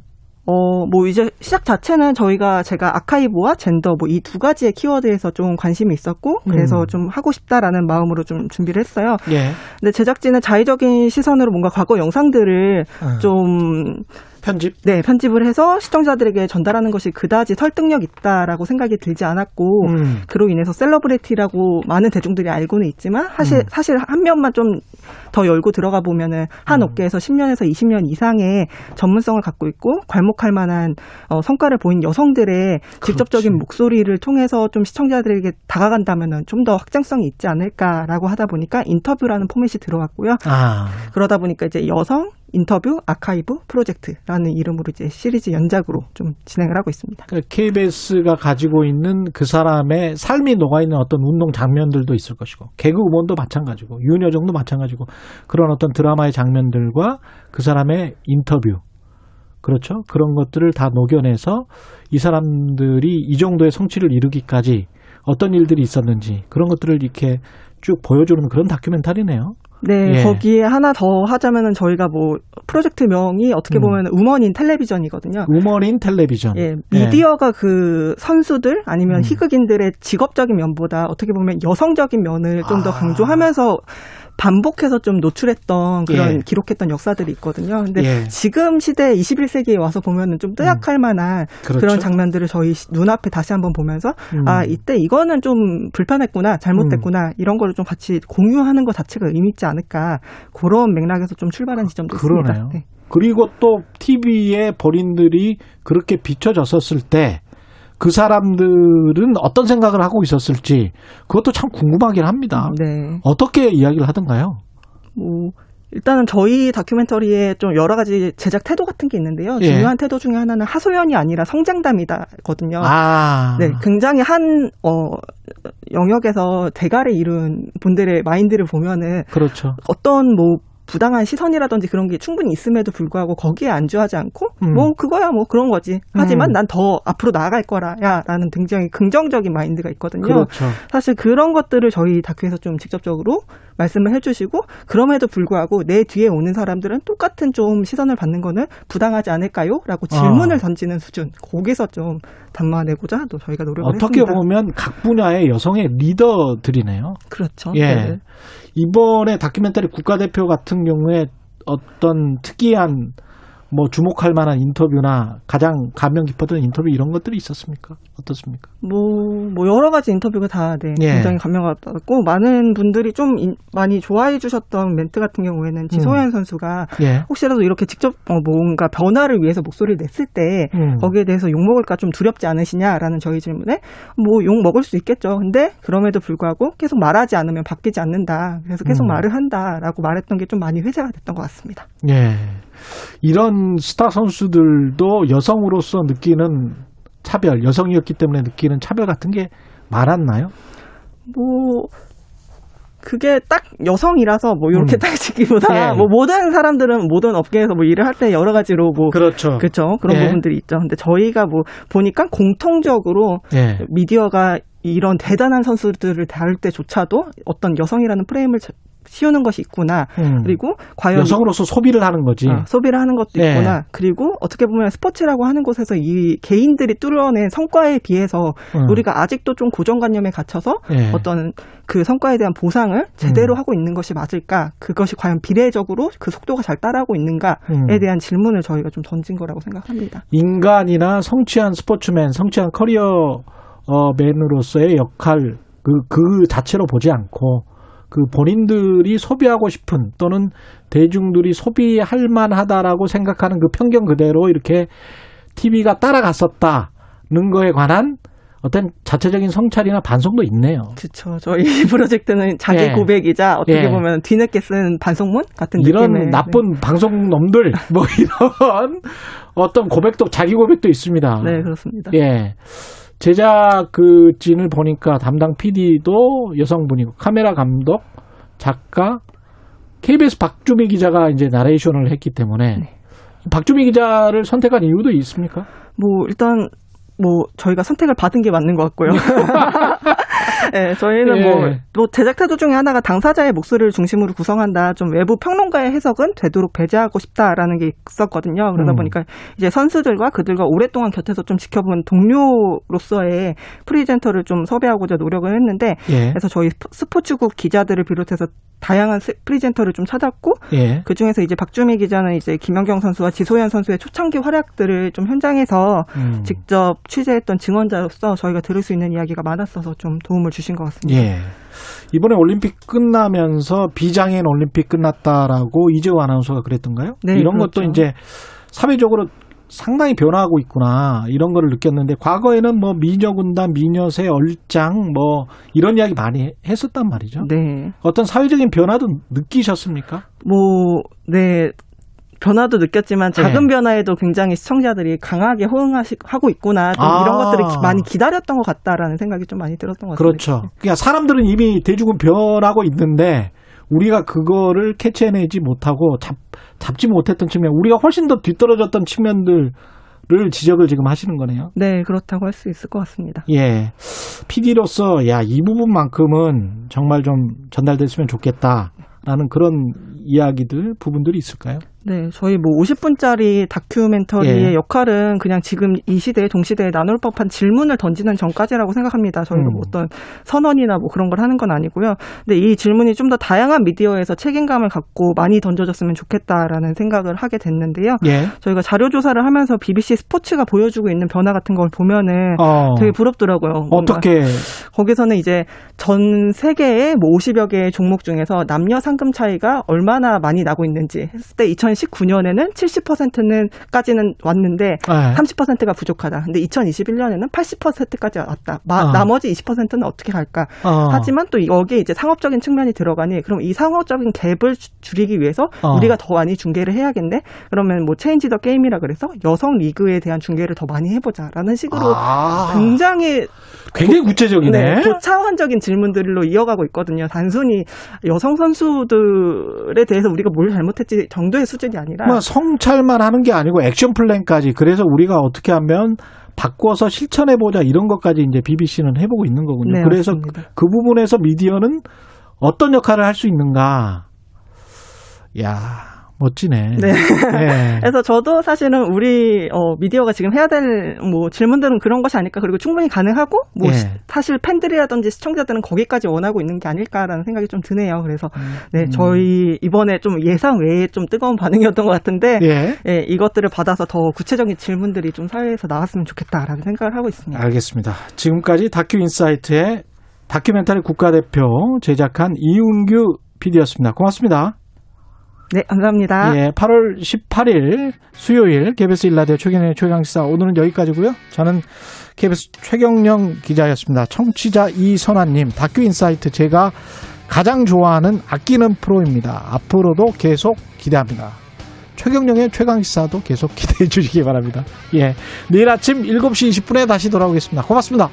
어, 뭐 이제 시작 자체는 저희가 제가 아카이브와 젠더 뭐 이 두 가지의 키워드에서 좀 관심이 있었고 그래서 음. 좀 하고 싶다라는 마음으로 좀 준비를 했어요. 예. 근데 제작진은 자의적인 시선으로 뭔가 과거 영상들을 음. 좀 편집? 네, 편집을 해서 시청자들에게 전달하는 것이 그다지 설득력 있다라고 생각이 들지 않았고 음. 그로 인해서 celebrity라고 많은 대중들이 알고는 있지만 사실 음. 사실 한 면만 좀 더 열고 들어가 보면은 한 업계에서 10년에서 20년 이상의 전문성을 갖고 있고 괄목할 만한 어, 성과를 보인 여성들의 직접적인 목소리를 통해서 좀 시청자들에게 다가간다면은 좀 더 확장성이 있지 않을까라고 하다 보니까 인터뷰라는 포맷이 들어왔고요. 아. 그러다 보니까 이제 여성 인터뷰 아카이브 프로젝트라는 이름으로 이제 시리즈 연작으로 좀 진행을 하고 있습니다. KBS가 가지고 있는 그 사람의 삶이 녹아있는 어떤 운동 장면들도 있을 것이고 개그 우먼도 마찬가지고 윤여정도 마찬가지고 그런 어떤 드라마의 장면들과 그 사람의 인터뷰 그렇죠 그런 것들을 다 녹여내서 이 사람들이 이 정도의 성취를 이루기까지 어떤 일들이 있었는지 그런 것들을 이렇게 쭉 보여주는 그런 다큐멘터리네요. 네, 예. 거기에 하나 더 하자면은 저희가 뭐 프로젝트 명이 어떻게 음. 보면 우먼인 텔레비전이거든요. 우먼인 텔레비전. 예, 미디어가 그 선수들 아니면 희극인들의 직업적인 면보다 어떻게 보면 여성적인 면을 좀더 아. 강조하면서 반복해서 좀 노출했던 그런 예. 기록했던 역사들이 있거든요. 근데 예. 지금 시대 21세기에 와서 보면은 좀 뜨약할 만한 그렇죠. 그런 장면들을 저희 시- 눈앞에 다시 한번 보면서 음. 아 이때 이거는 좀 불편했구나 잘못됐구나 이런 거를 좀 같이 공유하는 것 자체가 의미 있지 않을까 그런 맥락에서 좀 출발한 지점도 그러네요. 있습니다. 네. 그리고 또 TV에 본인들이 그렇게 비춰졌었을 때 그 사람들은 어떤 생각을 하고 있었을지 그것도 참 궁금하긴 합니다. 네. 어떻게 이야기를 하던가요? 뭐 일단은 저희 다큐멘터리에 좀 여러 가지 제작 태도 같은 게 있는데요. 예. 중요한 태도 중에 하나는 하소연이 아니라 성장담이다거든요. 아. 네, 굉장히 한 어, 영역에서 대가를 이룬 분들의 마인드를 보면은 그렇죠. 어떤 뭐 부당한 시선이라든지 그런 게 충분히 있음에도 불구하고 거기에 안주하지 않고 음. 뭐 그거야 뭐 그런 거지. 하지만 음. 난더 앞으로 나아갈 거라야라는 굉장히 긍정적인 마인드가 있거든요. 그렇죠. 사실 그런 것들을 저희 다큐에서 좀 직접적으로 말씀을 해주시고 그럼에도 불구하고 내 뒤에 오는 사람들은 똑같은 좀 시선을 받는 거는 부당하지 않을까요? 라고 질문을 아. 던지는 수준 거기서 좀 담아내고자 또 저희가 노력을 어떻게 했습니다. 보면 각 분야의 여성의 리더들이네요. 그렇죠. 예. 네. 이번에 다큐멘터리 국가대표 같은 경우에 어떤 특이한 뭐 주목할 만한 인터뷰나 가장 감명 깊었던 인터뷰 이런 것들이 있었습니까? 어떻습니까? 뭐, 뭐 여러 가지 인터뷰가 다 네, 예. 굉장히 감명을 받았고 많은 분들이 좀 인- 많이 좋아해 주셨던 멘트 같은 경우에는 지소연 선수가 예. 혹시라도 이렇게 직접 어, 뭔가 변화를 위해서 목소리를 냈을 때 음. 거기에 대해서 욕 먹을까 좀 두렵지 않으시냐라는 저희 질문에 뭐 욕 먹을 수 있겠죠. 근데 그럼에도 불구하고 계속 말하지 않으면 바뀌지 않는다. 그래서 계속 음. 말을 한다라고 말했던 게 좀 많이 회자가 됐던 것 같습니다. 예. 이런 스타 선수들도 여성으로서 느끼는 차별, 여성이었기 때문에 느끼는 차별 같은 게 많았나요? 뭐 그게 딱 여성이라서 뭐 이렇게 음. 따지기보다 예. 뭐 모든 사람들은 모든 업계에서 뭐 일을 할 때 여러 가지로 뭐 그렇죠. 그렇죠 그런 예. 부분들이 있죠. 근데 저희가 뭐 보니까 공통적으로 예. 미디어가 이런 대단한 선수들을 다룰 때조차도 어떤 여성이라는 프레임을 자- 씌우는 것이 있구나. 음. 그리고 과연 여성으로서 소비를 하는 거지. 어, 소비를 하는 것도 예. 있구나. 그리고 어떻게 보면 스포츠라고 하는 곳에서 이 개인들이 뚫어낸 성과에 비해서 음. 우리가 아직도 좀 고정관념에 갇혀서 예. 어떤 그 성과에 대한 보상을 제대로 하고 있는 것이 맞을까? 그것이 과연 비례적으로 그 속도가 잘 따라하고 있는가에 음. 대한 질문을 저희가 좀 던진 거라고 생각합니다. 인간이나 성취한 스포츠맨, 성취한 커리어 어, 맨으로서의 역할 그, 그 자체로 보지 않고 그 본인들이 소비하고 싶은 또는 대중들이 소비할 만하다라고 생각하는 그 편견 그대로 이렇게 TV가 따라갔었다는 거에 관한 어떤 자체적인 성찰이나 반성도 있네요. 그렇죠. 저희 프로젝트는 자기 예. 고백이자 어떻게 예. 보면 뒤늦게 쓴 반성문 같은 이런 느낌의 나쁜 방송 놈들 뭐 이런 어떤 고백도 자기 고백도 있습니다. 네, 그렇습니다. 예. 제작 그 진을 보니까 담당 PD도 여성분이고 카메라 감독, 작가, KBS 박주미 기자가 이제 나레이션을 했기 때문에 네. 박주미 기자를 선택한 이유도 있습니까? 뭐 일단 뭐 저희가 선택을 받은 게 맞는 것 같고요. 네, 저희는 예. 뭐, 또 제작 태도 중에 하나가 당사자의 목소리를 중심으로 구성한다. 좀 외부 평론가의 해석은 되도록 배제하고 싶다라는 게 있었거든요. 그러다 음. 보니까 이제 선수들과 그들과 오랫동안 곁에서 좀 지켜본 동료로서의 presenter를 좀 섭외하고자 노력을 했는데 예. 그래서 저희 스포- 스포츠국 기자들을 비롯해서 다양한 스- presenter를 좀 찾았고 예. 그 중에서 이제 박주미 기자는 이제 김연경 선수와 지소연 선수의 초창기 활약들을 좀 현장에서 음. 직접 취재했던 증언자로서 저희가 들을 수 있는 이야기가 많았어서 좀 도움을 주신 것 같습니다. 예. 이번에 올림픽 끝나면서 비장애인 올림픽 끝났다라고 이재호 아나운서가 그랬던가요? 네, 이런 것도 그렇죠. 이제 사회적으로 상당히 변화하고 있구나 이런 거를 느꼈는데 과거에는 뭐 미녀 군단, 미녀세, 얼짱 뭐 이런 이야기 많이 했었단 말이죠. 네. 어떤 사회적인 변화도 느끼셨습니까? 뭐, 네. 변화도 느꼈지만 작은 네. 변화에도 굉장히 시청자들이 강하게 호응하고 있구나. 좀 아. 이런 것들을 기- 많이 기다렸던 것 같다라는 생각이 좀 많이 들었던 것 같습니다. 그렇죠. 그러니까 사람들은 이미 대중은 변하고 있는데 우리가 그거를 캐치해내지 못하고 잡, 잡지 못했던 측면, 우리가 훨씬 더 뒤떨어졌던 측면들을 지적을 지금 하시는 거네요. 네, 그렇다고 할 수 있을 것 같습니다. 예. PD로서 야, 이 부분만큼은 정말 좀 전달됐으면 좋겠다라는 그런 이야기들, 부분들이 있을까요? 네, 저희 뭐 50분짜리 다큐멘터리의 예. 역할은 그냥 지금 이 시대에 동시대에 나눌 법한 질문을 던지는 전까지라고 생각합니다. 저희가 음. 뭐 어떤 선언이나 뭐 그런 걸 하는 건 아니고요. 근데 이 질문이 좀 더 다양한 미디어에서 책임감을 갖고 많이 던져졌으면 좋겠다라는 생각을 하게 됐는데요. 예. 저희가 자료 조사를 하면서 BBC 스포츠가 보여주고 있는 변화 같은 걸 보면은 어. 되게 부럽더라고요. 어떻게 거기서는 이제 전 세계의 뭐 50여 개의 종목 중에서 남녀 상금 차이가 얼마나 많이 나고 있는지 했을 때 2019년에는 70%는 까지는 왔는데 네. 30%가 부족하다. 근데 2021년에는 80%까지 왔다. 마- 어. 나머지 20%는 어떻게 갈까? 어. 하지만 또 여기에 이제 상업적인 측면이 들어가니 그럼 이 상업적인 갭을 주- 줄이기 위해서 어. 우리가 더 많이 중계를 해야겠네. 그러면 뭐 체인지 더 게임이라 그래서 여성 리그에 대한 중계를 더 많이 해보자라는 식으로 아. 굉장히 굉장히 구체적이네. 네, 고차원적인 질문들로 이어가고 있거든요. 단순히 여성 선수들에 대해서 우리가 뭘 잘못했지 정도의 수준 이 아니라 뭐 성찰만 하는 게 아니고 액션 플랜까지 그래서 우리가 어떻게 하면 바꿔서 실천해 보자 이런 것까지 이제 BBC는 해보고 있는 거군요. 네, 그래서 맞습니다. 그 부분에서 미디어는 어떤 역할을 할 수 있는가. 야 멋지네. 네. 네. 그래서 저도 사실은 우리 어, 미디어가 지금 해야 될 뭐 질문들은 그런 것이 아닐까 그리고 충분히 가능하고 뭐 예. 시- 사실 팬들이라든지 시청자들은 거기까지 원하고 있는 게 아닐까라는 생각이 좀 드네요. 그래서 네 저희 이번에 좀 예상 외에 좀 뜨거운 반응이었던 것 같은데 예. 예, 이것들을 받아서 더 구체적인 질문들이 좀 사회에서 나왔으면 좋겠다라는 생각을 하고 있습니다. 알겠습니다. 지금까지 다큐 인사이트의 다큐멘터리 국가대표 제작한 이은규 PD였습니다. 고맙습니다. 네, 감사합니다. 예, 8월 18일 수요일 KBS 일라디오 최경영의 최강시사 오늘은 여기까지고요. 저는 KBS 최경영 기자였습니다. 청취자 이선아님 다큐 인사이트 제가 가장 좋아하는 아끼는 프로입니다. 앞으로도 계속 기대합니다. 최경영의 최강시사도 계속 기대해 주시기 바랍니다. 예, 내일 아침 7시 20분에 다시 돌아오겠습니다. 고맙습니다.